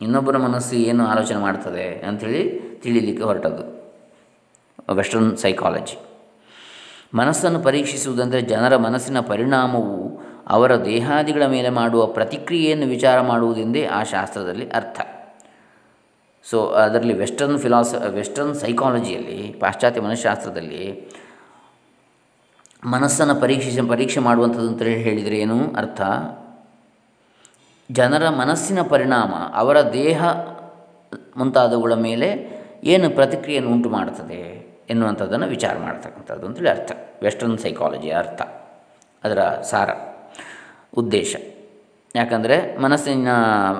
ಇನ್ನೊಬ್ಬರ ಮನಸ್ಸು ಏನು ಆಲೋಚನೆ ಮಾಡ್ತದೆ ಅಂಥೇಳಿ ತಿಳಿಯಲಿಕ್ಕೆ ಹೊರಟದ್ದು. ವೆಸ್ಟರ್ನ್ ಸೈಕಾಲಜಿ ಮನಸ್ಸನ್ನು ಪರೀಕ್ಷಿಸುವುದಂದರೆ ಜನರ ಮನಸ್ಸಿನ ಪರಿಣಾಮವು ಅವರ ದೇಹಾದಿಗಳ ಮೇಲೆ ಮಾಡುವ ಪ್ರತಿಕ್ರಿಯೆಯನ್ನು ವಿಚಾರ ಮಾಡುವುದೆಂದೇ ಆ ಶಾಸ್ತ್ರದಲ್ಲಿ ಅರ್ಥ. ಸೊ ಅದರಲ್ಲಿ ವೆಸ್ಟರ್ನ್ ಫಿಲಾಸ ವೆಸ್ಟರ್ನ್ ಸೈಕಾಲಜಿಯಲ್ಲಿ ಪಾಶ್ಚಾತ್ಯ ಮನಃಶಾಸ್ತ್ರದಲ್ಲಿ ಮನಸ್ಸನ್ನು ಪರೀಕ್ಷಿಸಿ, ಪರೀಕ್ಷೆ ಮಾಡುವಂಥದ್ದು ಅಂತ ಹೇಳಿದರೆ ಏನು ಅರ್ಥ? ಜನರ ಮನಸ್ಸಿನ ಪರಿಣಾಮ, ಅವರ ದೇಹ ಮುಂತಾದವುಗಳ ಮೇಲೆ ಏನು ಪ್ರತಿಕ್ರಿಯೆಯನ್ನು ಉಂಟು ಮಾಡ್ತದೆ ಎನ್ನುವಂಥದ್ದನ್ನು ವಿಚಾರ ಮಾಡ್ತಕ್ಕಂಥದ್ದು ಅಂತೇಳಿ ಅರ್ಥ. ವೆಸ್ಟರ್ನ್ ಸೈಕಾಲಜಿ ಅರ್ಥ. ಅದರ ಸಾರ, ಉದ್ದೇಶ. ಯಾಕಂದರೆ ಮನಸ್ಸಿನ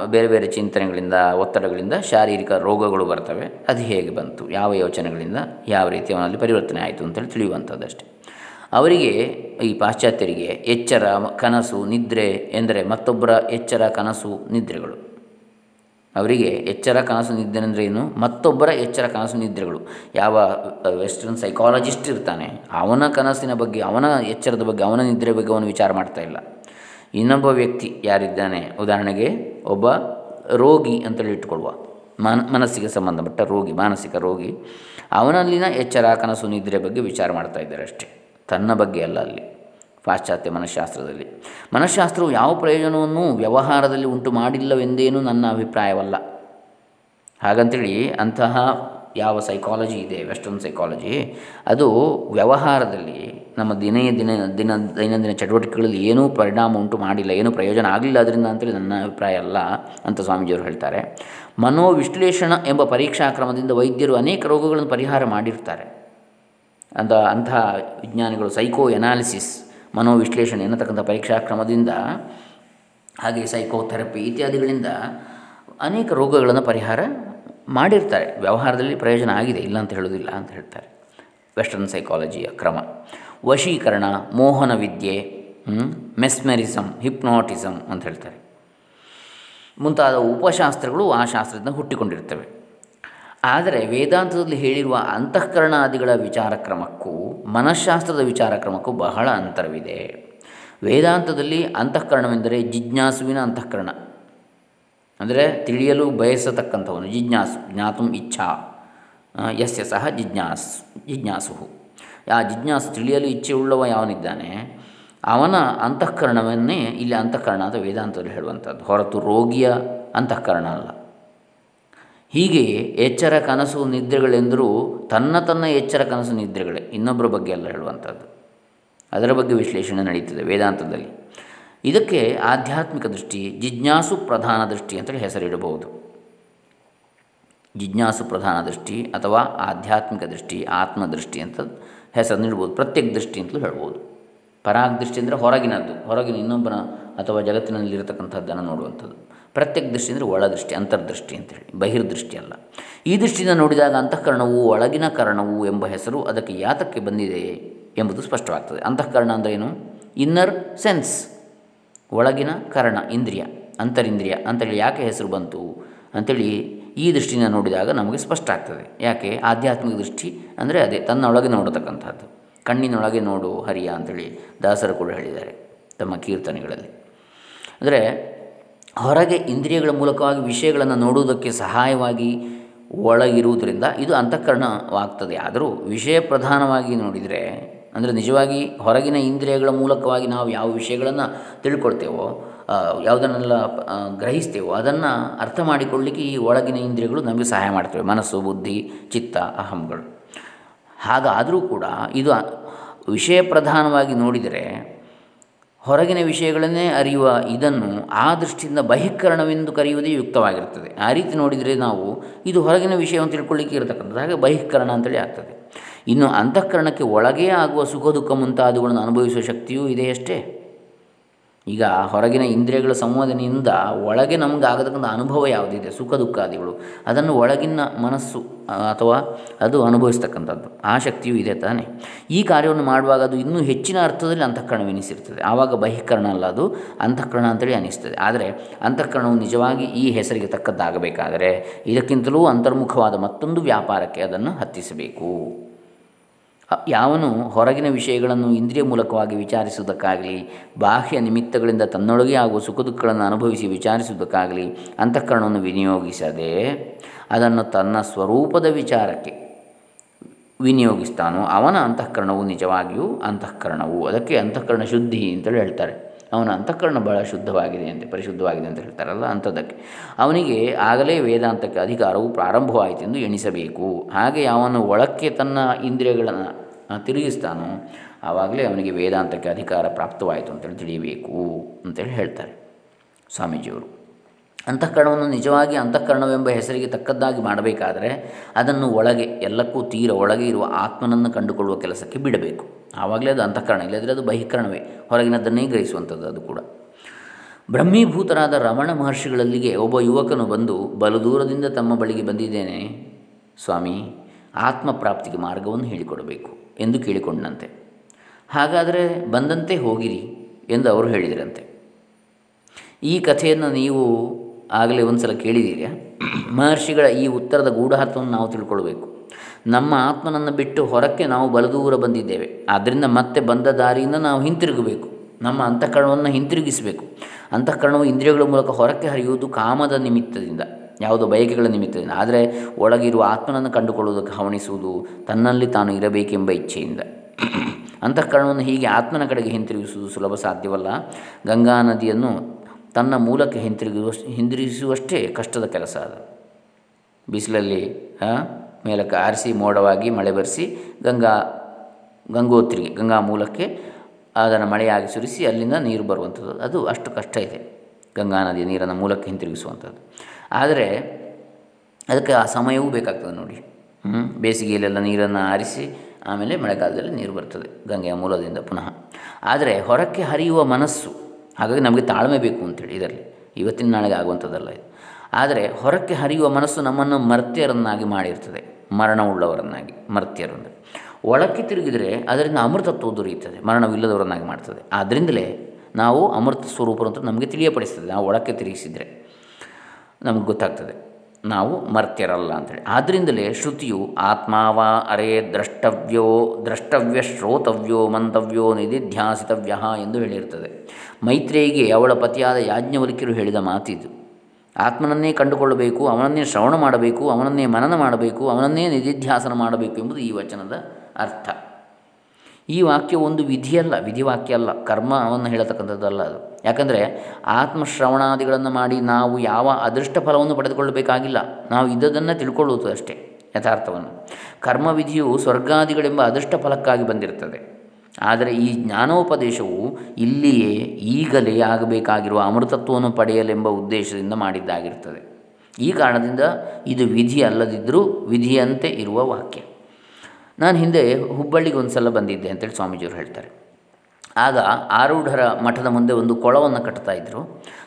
ಬೇರೆ ಬೇರೆ ಚಿಂತನೆಗಳಿಂದ, ಒತ್ತಡಗಳಿಂದ ಶಾರೀರಿಕ ರೋಗಗಳು ಬರ್ತವೆ. ಅದು ಹೇಗೆ ಬಂತು, ಯಾವ ಯೋಚನೆಗಳಿಂದ, ಯಾವ ರೀತಿ ಅವನಲ್ಲಿ ಪರಿವರ್ತನೆ ಆಯಿತು ಅಂತೇಳಿ ತಿಳಿಯುವಂಥದ್ದಷ್ಟೇ. ಅವರಿಗೆ ಈ ಪಾಶ್ಚಾತ್ಯರಿಗೆ ಎಚ್ಚರ, ಕನಸು, ನಿದ್ರೆ ಎಂದರೆ ಮತ್ತೊಬ್ಬರ ಎಚ್ಚರ, ಕನಸು, ನಿದ್ರೆಗಳು. ಅವರಿಗೆ ಎಚ್ಚರ, ಕನಸು, ನಿದ್ರೆ ಅಂದರೆ ಏನು? ಮತ್ತೊಬ್ಬರ ಎಚ್ಚರ, ಕನಸು, ನಿದ್ರೆಗಳು. ಯಾವ ವೆಸ್ಟರ್ನ್ ಸೈಕಾಲಜಿಸ್ಟ್ ಇರ್ತಾನೆ, ಅವನ ಕನಸಿನ ಬಗ್ಗೆ, ಅವನ ಎಚ್ಚರದ ಬಗ್ಗೆ, ಅವನ ನಿದ್ರೆ ಬಗ್ಗೆ ಅವನು ವಿಚಾರ ಮಾಡ್ತಾ ಇಲ್ಲ. ಇನ್ನೊಬ್ಬ ವ್ಯಕ್ತಿ ಯಾರಿದ್ದಾನೆ? ಉದಾಹರಣೆಗೆ ಒಬ್ಬ ರೋಗಿ ಅಂತೇಳಿ ಇಟ್ಕೊಳ್ಳುವ. ಮನ, ಮನಸ್ಸಿಗೆ ಸಂಬಂಧಪಟ್ಟ ರೋಗಿ, ಮಾನಸಿಕ ರೋಗಿ. ಅವನಲ್ಲಿನ ಎಚ್ಚರ, ಕನಸು, ನಿದ್ರೆ ಬಗ್ಗೆ ವಿಚಾರ ಮಾಡ್ತಾ ಇದ್ದಾರೆ ಅಷ್ಟೇ. ತನ್ನ ಬಗ್ಗೆ ಅಲ್ಲ ಅಲ್ಲಿ, ಪಾಶ್ಚಾತ್ಯ ಮನಃಶಾಸ್ತ್ರದಲ್ಲಿ ಮನಃಶಾಸ್ತ್ರವು ಯಾವ ಪ್ರಯೋಜನವನ್ನು ವ್ಯವಹಾರದಲ್ಲಿ ಉಂಟು ಮಾಡಿಲ್ಲವೆಂದೇನು ನನ್ನ ಅಭಿಪ್ರಾಯವಲ್ಲ. ಹಾಗಂತೇಳಿ ಅಂತಹ ಯಾವ ಸೈಕಾಲಜಿ ಇದೆ ವೆಸ್ಟರ್ನ್ ಸೈಕಾಲಜಿ ಅದು ವ್ಯವಹಾರದಲ್ಲಿ ನಮ್ಮ ದಿನೇ ದಿನ ದಿನ, ದೈನಂದಿನ ಚಟುವಟಿಕೆಗಳಲ್ಲಿ ಏನೂ ಪರಿಣಾಮ ಉಂಟು ಮಾಡಿಲ್ಲ, ಏನೂ ಪ್ರಯೋಜನ ಆಗಲಿಲ್ಲ ಅದರಿಂದ ಅಂತೇಳಿ ನನ್ನ ಅಭಿಪ್ರಾಯ ಅಲ್ಲ ಅಂತ ಸ್ವಾಮೀಜಿಯವರು ಹೇಳ್ತಾರೆ. ಮನೋವಿಶ್ಲೇಷಣ ಎಂಬ ಪರೀಕ್ಷಾ ಕ್ರಮದಿಂದ ವೈದ್ಯರು ಅನೇಕ ರೋಗಗಳನ್ನು ಪರಿಹಾರ ಮಾಡಿರ್ತಾರೆ. ಅಂತ ಅಂತಹ ವಿಜ್ಞಾನಿಗಳು ಸೈಕೋ ಎನಾಲಿಸಿಸ್ ಮನೋವಿಶ್ಲೇಷಣೆ ಎನ್ನತಕ್ಕಂಥ ಪರೀಕ್ಷಾ ಕ್ರಮದಿಂದ ಹಾಗೆ ಸೈಕೋಥೆರಪಿ ಇತ್ಯಾದಿಗಳಿಂದ ಅನೇಕ ರೋಗಗಳನ್ನು ಪರಿಹಾರ ಮಾಡಿರ್ತಾರೆ. ವ್ಯವಹಾರದಲ್ಲಿ ಪ್ರಯೋಜನ ಆಗಿದೆ, ಇಲ್ಲ ಅಂತ ಹೇಳೋದಿಲ್ಲ ಅಂತ ಹೇಳ್ತಾರೆ. ವೆಸ್ಟರ್ನ್ ಸೈಕಾಲಜಿಯ ಕ್ರಮ. ವಶೀಕರಣ, ಮೋಹನ ವಿದ್ಯೆ ಮೆಸ್ಮೆರಿಸಮ್ ಹಿಪ್ನೋಟಿಸಮ್ ಅಂತ ಹೇಳ್ತಾರೆ. ಮುಂತಾದ ಉಪಶಾಸ್ತ್ರಗಳು ಆ ಶಾಸ್ತ್ರದಿಂದ ಹುಟ್ಟಿಕೊಂಡಿರ್ತವೆ. ಆದರೆ ವೇದಾಂತದಲ್ಲಿ ಹೇಳಿರುವ ಅಂತಃಕರಣಾದಿಗಳ ವಿಚಾರ ಕ್ರಮಕ್ಕೂ ಮನಃಶಾಸ್ತ್ರದ ವಿಚಾರ ಕ್ರಮಕ್ಕೂ ಬಹಳ ಅಂತರವಿದೆ. ವೇದಾಂತದಲ್ಲಿ ಅಂತಃಕರಣವೆಂದರೆ ಜಿಜ್ಞಾಸುವಿನ ಅಂತಃಕರಣ. ಅಂದರೆ ತಿಳಿಯಲು ಬಯಸತಕ್ಕಂಥವನು, ಜಿಜ್ಞಾಸು, ಜ್ಞಾತು ಇಚ್ಛಾ ಯಸ್ಯ ಸಹ ಜಿಜ್ಞಾಸ್ ಜಿಜ್ಞಾಸು ಆ ಜಿಜ್ಞಾಸು ತಿಳಿಯಲು ಇಚ್ಛೆ ಉಳ್ಳವ ಯಾವನಿದ್ದಾನೆ? ಅವನ ಅಂತಃಕರಣವನ್ನೇ ಇಲ್ಲಿ ಅಂತಃಕರಣ ಅಂತ ವೇದಾಂತದಲ್ಲಿ ಹೇಳುವಂಥದ್ದು. ಹೊರತು ರೋಗಿಯ ಅಂತಃಕರಣ ಅಲ್ಲ. ಹೀಗೆಯೇ ಎಚ್ಚರ ಕನಸು ನಿದ್ರೆಗಳೆಂದರೂ ತನ್ನ ತನ್ನ ಎಚ್ಚರ ಕನಸು ನಿದ್ರೆಗಳೇ. ಇನ್ನೊಬ್ಬರ ಬಗ್ಗೆ ಅಲ್ಲ ಹೇಳುವಂಥದ್ದು. ಅದರ ಬಗ್ಗೆ ವಿಶ್ಲೇಷಣೆ ನಡೀತದೆ ವೇದಾಂತದಲ್ಲಿ. ಇದಕ್ಕೆ ಆಧ್ಯಾತ್ಮಿಕ ದೃಷ್ಟಿ, ಜಿಜ್ಞಾಸು ಪ್ರಧಾನ ದೃಷ್ಟಿ ಅಂತೇಳಿ ಹೆಸರಿಡಬಹುದು. ಜಿಜ್ಞಾಸು ಪ್ರಧಾನ ದೃಷ್ಟಿ ಅಥವಾ ಆಧ್ಯಾತ್ಮಿಕ ದೃಷ್ಟಿ ಆತ್ಮದೃಷ್ಟಿ ಅಂತ ಹೆಸರು ನೀಡ್ಬೋದು. ಪ್ರತ್ಯೇಕ ದೃಷ್ಟಿ ಅಂತಲೂ ಹೇಳ್ಬೋದು. ಪರಾಗ್ ದೃಷ್ಟಿ ಅಂದರೆ ಹೊರಗಿನದ್ದು, ಹೊರಗಿನ ಇನ್ನೊಬ್ಬನ ಅಥವಾ ಜಗತ್ತಿನಲ್ಲಿರತಕ್ಕಂಥದ್ದನ್ನು ನೋಡುವಂಥದ್ದು. ಪ್ರತ್ಯೇಕ ದೃಷ್ಟಿ ಅಂದರೆ ಒಳದೃಷ್ಟಿ, ಅಂತರ್ದೃಷ್ಟಿ ಅಂತೇಳಿ, ಬಹಿರ್ದೃಷ್ಟಿ ಅಲ್ಲ. ಈ ದೃಷ್ಟಿಯಿಂದ ನೋಡಿದಾಗ ಅಂತಃಕರಣವು ಒಳಗಿನ ಕರಣವು ಎಂಬ ಹೆಸರು ಅದಕ್ಕೆ ಯಾತಕ್ಕೆ ಬಂದಿದೆ ಎಂಬುದು ಸ್ಪಷ್ಟವಾಗ್ತದೆ. ಅಂತಃಕರಣ ಅಂದರೆ ಏನು? ಇನ್ನರ್ ಸೆನ್ಸ್ ಒಳಗಿನ ಕರಣ, ಇಂದ್ರಿಯ, ಅಂತರಿಂದ್ರಿಯ. ಅಂತೇಳಿ ಯಾಕೆ ಹೆಸರು ಬಂತು ಅಂಥೇಳಿ ಈ ದೃಷ್ಟಿಯಿಂದ ನೋಡಿದಾಗ ನಮಗೆ ಸ್ಪಷ್ಟ ಆಗ್ತದೆ ಯಾಕೆ? ಆಧ್ಯಾತ್ಮಿಕ ದೃಷ್ಟಿ ಅಂದರೆ ಅದೇ, ತನ್ನೊಳಗೆ ನೋಡತಕ್ಕಂಥದ್ದು ಕಣ್ಣಿನೊಳಗೆ ನೋಡು ಹರಿಯ ಅಂಥೇಳಿ ದಾಸರು ಕೂಡ ಹೇಳಿದ್ದಾರೆ ತಮ್ಮ ಕೀರ್ತನೆಗಳಲ್ಲಿ. ಅಂದರೆ ಹೊರಗೆ ಇಂದ್ರಿಯಗಳ ಮೂಲಕವಾಗಿ ವಿಷಯಗಳನ್ನು ನೋಡುವುದಕ್ಕೆ ಸಹಾಯವಾಗಿ ಒಳಗಿರುವುದರಿಂದ ಇದು ಅಂತಃಕರಣವಾಗ್ತದೆ. ಆದರೂ ವಿಷಯ ಪ್ರಧಾನವಾಗಿ ನೋಡಿದರೆ, ಅಂದರೆ ನಿಜವಾಗಿ ಹೊರಗಿನ ಇಂದ್ರಿಯಗಳ ಮೂಲಕವಾಗಿ ನಾವು ಯಾವ ವಿಷಯಗಳನ್ನು ತಿಳ್ಕೊಳ್ತೇವೋ ಯಾವುದನ್ನೆಲ್ಲ ಗ್ರಹಿಸ್ತೇವೋ, ಅದನ್ನು ಅರ್ಥ ಮಾಡಿಕೊಳ್ಳಿಕ್ಕೆ ಈ ಒಳಗಿನ ಇಂದ್ರಿಯಗಳು ನಮಗೆ ಸಹಾಯ ಮಾಡ್ತವೆ. ಮನಸ್ಸು, ಬುದ್ಧಿ, ಚಿತ್ತ, ಅಹಂಗಳು. ಹಾಗಾದರೂ ಕೂಡ ಇದು ವಿಷಯ ಪ್ರಧಾನವಾಗಿ ನೋಡಿದರೆ ಹೊರಗಿನ ವಿಷಯಗಳನ್ನೇ ಅರಿಯುವ ಇದನ್ನು ಆ ದೃಷ್ಟಿಯಿಂದ ಬಹಿಷ್ಕರಣವೆಂದು ಕರೆಯುವುದೇ ಯುಕ್ತವಾಗಿರುತ್ತದೆ. ಆ ರೀತಿ ನೋಡಿದರೆ ನಾವು ಇದು ಹೊರಗಿನ ವಿಷಯವನ್ನು ತಿಳ್ಕೊಳ್ಳಿಕ್ಕೆ ಇರತಕ್ಕಂಥದ್ದು. ಹಾಗೆ ಬಹಿಷ್ಕರಣ ಅಂತೇಳಿ ಆಗ್ತದೆ. ಇನ್ನು ಅಂತಃಕರಣಕ್ಕೆ ಒಳಗೇ ಆಗುವ ಸುಖ ದುಃಖ ಮುಂತಾದವುಗಳನ್ನು ಅನುಭವಿಸುವ ಶಕ್ತಿಯೂ ಇದೆಯಷ್ಟೇ ಈಗ ಹೊರಗಿನ ಇಂದ್ರಿಯಗಳ ಸಂವಾದನೆಯಿಂದ ಒಳಗೆ ನಮ್ಗೆ ಆಗತಕ್ಕಂಥ ಅನುಭವ ಯಾವುದಿದೆ? ಸುಖ ದುಃಖಾದಿಗಳು ಅದನ್ನು ಒಳಗಿನ ಮನಸ್ಸು ಅಥವಾ ಅದು ಅನುಭವಿಸ್ತಕ್ಕಂಥದ್ದು. ಆ ಶಕ್ತಿಯೂ ಇದೆ ತಾನೇ. ಈ ಕಾರ್ಯವನ್ನು ಮಾಡುವಾಗ ಅದು ಇನ್ನೂ ಹೆಚ್ಚಿನ ಅರ್ಥದಲ್ಲಿ ಅಂತಃಕರಣವೆನಿಸಿರ್ತದೆ. ಆವಾಗ ಬಹಿಕರಣ ಅಲ್ಲ ಅದು, ಅಂತಃಕರಣ ಅಂತೇಳಿ ಅನಿಸ್ತದೆ. ಆದರೆ ಅಂತಃಕರಣವು ನಿಜವಾಗಿ ಈ ಹೆಸರಿಗೆ ತಕ್ಕದ್ದಾಗಬೇಕಾದರೆ ಇದಕ್ಕಿಂತಲೂ ಅಂತರ್ಮುಖವಾದ ಮತ್ತೊಂದು ವ್ಯಾಪಾರಕ್ಕೆ ಅದನ್ನು ಹತ್ತಿಸಬೇಕು. ಯಾವನು ಹೊರಗಿನ ವಿಷಯಗಳನ್ನು ಇಂದ್ರಿಯ ಮೂಲಕವಾಗಿ ವಿಚಾರಿಸುವುದಕ್ಕಾಗಲಿ, ಬಾಹ್ಯ ನಿಮಿತ್ತಗಳಿಂದ ತನ್ನೊಳಗೆ ಆಗುವ ಸುಖ ದುಃಖಗಳನ್ನು ಅನುಭವಿಸಿ ವಿಚಾರಿಸುವುದಕ್ಕಾಗಲಿ ಅಂತಃಕರಣವನ್ನು ವಿನಿಯೋಗಿಸದೆ ಅದನ್ನು ತನ್ನ ಸ್ವರೂಪದ ವಿಚಾರಕ್ಕೆ ವಿನಿಯೋಗಿಸ್ತಾನೋ ಅವನ ಅಂತಃಕರಣವು ನಿಜವಾಗಿಯೂ ಅಂತಃಕರಣವು. ಅದಕ್ಕೆ ಅಂತಃಕರಣ ಶುದ್ಧಿ ಅಂತೇಳಿ ಹೇಳ್ತಾರೆ. ಅವನ ಅಂತಃಕರಣ ಬಹಳ ಶುದ್ಧವಾಗಿದೆ ಅಂತ, ಪರಿಶುದ್ಧವಾಗಿದೆ ಅಂತ ಹೇಳ್ತಾರಲ್ಲ ಅಂಥದ್ದಕ್ಕೆ. ಅವನಿಗೆ ಆಗಲೇ ವೇದಾಂತಕ್ಕೆ ಅಧಿಕಾರವು ಪ್ರಾರಂಭವಾಯಿತು ಎಂದು ಎಣಿಸಬೇಕು. ಹಾಗೆ ಅವನು ಒಳಕ್ಕೆ ತನ್ನ ಇಂದ್ರಿಯಗಳನ್ನು ತಿರುಗಿಸ್ತಾನೋ, ಆವಾಗಲೇ ಅವನಿಗೆ ವೇದಾಂತಕ್ಕೆ ಅಧಿಕಾರ ಪ್ರಾಪ್ತವಾಯಿತು ಅಂತೇಳಿ ತಿಳಿಯಬೇಕು ಅಂತೇಳಿ ಹೇಳ್ತಾರೆ ಸ್ವಾಮೀಜಿಯವರು. ಅಂತಃಕರಣವನ್ನು ನಿಜವಾಗಿ ಅಂತಃಕರಣವೆಂಬ ಹೆಸರಿಗೆ ತಕ್ಕದ್ದಾಗಿ ಮಾಡಬೇಕಾದರೆ ಅದನ್ನು ಒಳಗೆ, ಎಲ್ಲಕ್ಕೂ ತೀರ ಒಳಗೆ ಇರುವ ಆತ್ಮನನ್ನು ಕಂಡುಕೊಳ್ಳುವ ಕೆಲಸಕ್ಕೆ ಬಿಡಬೇಕು. ಆವಾಗಲೇ ಅದು ಅಂತಃಕರಣ ಇಲ್ಲದ್ರೆ ಅದು ಬಹಿಕರಣವೇ, ಹೊರಗಿನದ್ದನ್ನೇ ಗ್ರಹಿಸುವಂಥದ್ದು ಅದು ಕೂಡ. ಬ್ರಹ್ಮೀಭೂತರಾದ ರಮಣ ಮಹರ್ಷಿಗಳಲ್ಲಿಗೆ ಒಬ್ಬ ಯುವಕನು ಬಂದು, ಬಲು ದೂರದಿಂದ ತಮ್ಮ ಬಳಿಗೆ ಬಂದಿದ್ದೇನೆ ಸ್ವಾಮಿ ಆತ್ಮ ಪ್ರಾಪ್ತಿಗೆ ಮಾರ್ಗವನ್ನು ಹೇಳಿಕೊಡಬೇಕು. ಎಂದು ಕೇಳಿಕೊಂಡಂತೆ ಹಾಗಾದರೆ ಬಂದಂತೆ ಹೋಗಿರಿ ಎಂದು ಅವರು ಹೇಳಿದರಂತೆ. ಈ ಕಥೆಯನ್ನು ನೀವು ಆಗಲೇ ಒಂದು ಸಲ ಕೇಳಿದ್ದೀರಿ? ಮಹರ್ಷಿಗಳ ಈ ಉತ್ತರದ ಗೂಢಾರ್ಥವನ್ನು ನಾವು ತಿಳ್ಕೊಳ್ಬೇಕು. ನಮ್ಮ ಆತ್ಮನನ್ನು ಬಿಟ್ಟು ಹೊರಕ್ಕೆ ನಾವು ಬಲದೂರ ಬಂದಿದ್ದೇವೆ. ಆದ್ದರಿಂದ ಮತ್ತೆ ಬಂದ ದಾರಿಯಿಂದ ನಾವು ಹಿಂತಿರುಗಬೇಕು. ನಮ್ಮ ಅಂತಃಕರಣವನ್ನು ಹಿಂತಿರುಗಿಸಬೇಕು. ಅಂತಃಕರಣವು ಇಂದ್ರಿಯಗಳ ಮೂಲಕ ಹೊರಕ್ಕೆ ಹರಿಯುವುದು ಕಾಮದ ನಿಮಿತ್ತದಿಂದ. ಯಾವುದೋ ಬಯಕೆಗಳ ನಿಮಿತ್ತದಿಂದ ಆದರೆ ಒಳಗಿರುವ ಆತ್ಮನನ್ನು ಕಂಡುಕೊಳ್ಳುವುದಕ್ಕೆ ಹವಣಿಸುವುದು ತನ್ನಲ್ಲಿ ತಾನು ಇರಬೇಕೆಂಬ ಇಚ್ಛೆಯಿಂದ. ಅಂತಃಕರಣವನ್ನು ಹೀಗೆ ಆತ್ಮನ ಕಡೆಗೆ ಹಿಂತಿರುಗಿಸುವುದು ಸುಲಭ ಸಾಧ್ಯವಲ್ಲ. ಗಂಗಾ ನದಿಯನ್ನು ತನ್ನ ಮೂಲಕ್ಕೆ ಹಿಂತಿರುಗಿಸುವ ಹಿಂದಿರುಗಿಸುವಷ್ಟೇ ಕಷ್ಟದ ಕೆಲಸ ಅದು. ಬಿಸಿಲಲ್ಲಿ ಮೇಲಕ್ಕೆ ಆರಿಸಿ ಮೋಡವಾಗಿ ಮಳೆ ಬರೆಸಿ ಗಂಗಾ, ಗಂಗೋತ್ರಿಗೆ, ಗಂಗಾ ಮೂಲಕ್ಕೆ ಅದನ್ನು ಮಳೆಯಾಗಿ ಸುರಿಸಿ ಅಲ್ಲಿಂದ ನೀರು ಬರುವಂಥದ್ದು. ಅದು ಅಷ್ಟು ಕಷ್ಟ ಇದೆ. ಗಂಗಾ ನದಿಯ ನೀರನ್ನು ಮೂಲಕ್ಕೆ ಹಿಂತಿರುಗಿಸುವಂಥದ್ದು. ಆದರೆ ಅದಕ್ಕೆ ಆ ಸಮಯವೂ ಬೇಕಾಗ್ತದೆ ನೋಡಿ. ಹ್ಞೂ ಬೇಸಿಗೆಯಲ್ಲೆಲ್ಲ ನೀರನ್ನು ಆರಿಸಿ ಆಮೇಲೆ ಮಳೆಗಾಲದಲ್ಲಿ ನೀರು ಬರ್ತದೆ, ಗಂಗೆಯ ಮೂಲದಿಂದ ಪುನಃ. ಆದರೆ ಹೊರಕ್ಕೆ ಹರಿಯುವ ಮನಸ್ಸು, ಹಾಗಾಗಿ ನಮಗೆ ತಾಳ್ಮೆ ಬೇಕು ಅಂತೇಳಿ ಇದರಲ್ಲಿ. ಇವತ್ತಿನ ನಾಳೆಗೆ ಆಗುವಂಥದ್ದಲ್ಲ ಇದು. ಆದರೆ ಹೊರಕ್ಕೆ ಹರಿಯುವ ಮನಸ್ಸು ನಮ್ಮನ್ನು ಮರ್ತ್ಯರನ್ನಾಗಿ ಮಾಡಿರ್ತದೆ, ಮರಣವುಳ್ಳವರನ್ನಾಗಿ, ಮರ್ತ್ಯರನ್ನು. ಒಳಕ್ಕೆ ತಿರುಗಿದರೆ ಅದರಿಂದ ಅಮೃತತ್ವ ದೊರೆಯುತ್ತದೆ, ಮರಣವಿಲ್ಲದವರನ್ನಾಗಿ ಮಾಡ್ತದೆ. ಆದ್ದರಿಂದಲೇ ನಾವು ಅಮೃತ ಸ್ವರೂಪರಂತೂ ನಮಗೆ ತಿಳಿಯಪಡಿಸ್ತದೆ. ನಾವು ಒಳಕ್ಕೆ ತಿರುಗಿಸಿದರೆ. ನಮಗೆ ಗೊತ್ತಾಗ್ತದೆ. ನಾವು ಮರ್ತ್ಯರಲ್ಲ ಅಂಥೇಳಿ ಆದ್ದರಿಂದಲೇ ಶ್ರುತಿಯು ಆತ್ಮಾವಾ ಅರೇ ದ್ರಷ್ಟವ್ಯೋ ದ್ರಷ್ಟವ್ಯ ಶ್ರೋತವ್ಯೋ ಮಂತವ್ಯೋ, ನಿಧಿಧ್ಯಾಸಿತವ್ಯ ಎಂದು ಹೇಳಿರ್ತದೆ. ಮೈತ್ರೇಯಿಗೆ ಅವಳ ಪತಿಯಾದ ಯಾಜ್ಞವಲ್ಕಿರು ಹೇಳಿದ ಮಾತಿದು. ಆತ್ಮನನ್ನೇ ಕಂಡುಕೊಳ್ಳಬೇಕು, ಅವನನ್ನೇ ಶ್ರವಣ ಮಾಡಬೇಕು, ಅವನನ್ನೇ ಮನನ ಮಾಡಬೇಕು, ಅವನನ್ನೇ ನಿಧಿಧ್ಯಾಸನ ಮಾಡಬೇಕು ಎಂಬುದು ಈ ವಚನದ ಅರ್ಥ. ಈ ವಾಕ್ಯ ಒಂದು ವಿಧಿಯಲ್ಲ, ವಿಧಿವಾಕ್ಯ ಅಲ್ಲ, ಕರ್ಮವನ್ನು ಹೇಳತಕ್ಕಂಥದ್ದಲ್ಲ ಅದು. ಯಾಕಂದರೆ ಆತ್ಮಶ್ರವಣಾದಿಗಳನ್ನು ಮಾಡಿ ನಾವು ಯಾವ ಅದೃಷ್ಟ ಫಲವನ್ನು ಪಡೆದುಕೊಳ್ಳಬೇಕಾಗಿಲ್ಲ. ನಾವು ಇದ್ದದನ್ನು ತಿಳ್ಕೊಳ್ಳುವುದು ಅಷ್ಟೇ, ಯಥಾರ್ಥವನ್ನು. ಕರ್ಮವಿಧಿಯು ಸ್ವರ್ಗಾದಿಗಳೆಂಬ ಅದೃಷ್ಟ ಫಲಕ್ಕಾಗಿ ಬಂದಿರುತ್ತದೆ. ಆದರೆ ಈ ಜ್ಞಾನೋಪದೇಶವು ಇಲ್ಲಿಯೇ ಈಗಲೇ ಆಗಬೇಕಾಗಿರುವ ಅಮೃತತ್ವವನ್ನು ಪಡೆಯಲೆಂಬ ಉದ್ದೇಶದಿಂದ ಮಾಡಿದ್ದಾಗಿರ್ತದೆ ಈ ಕಾರಣದಿಂದ ಇದು ವಿಧಿ ಅಲ್ಲದಿದ್ದರೂ ವಿಧಿಯಂತೆ ಇರುವ ವಾಕ್ಯ. ನಾನು ಹಿಂದೆ ಹುಬ್ಬಳ್ಳಿಗೆ ಒಂದು ಸಲ ಬಂದಿದ್ದೆ ಅಂತೇಳಿ ಸ್ವಾಮೀಜಿಯವರು ಹೇಳ್ತಾರೆ. ಆಗ ಆರೂಢರ ಮಠದ ಮುಂದೆ ಒಂದು ಕೊಳವನ್ನು ಕಟ್ತಾ ಇದ್ದರು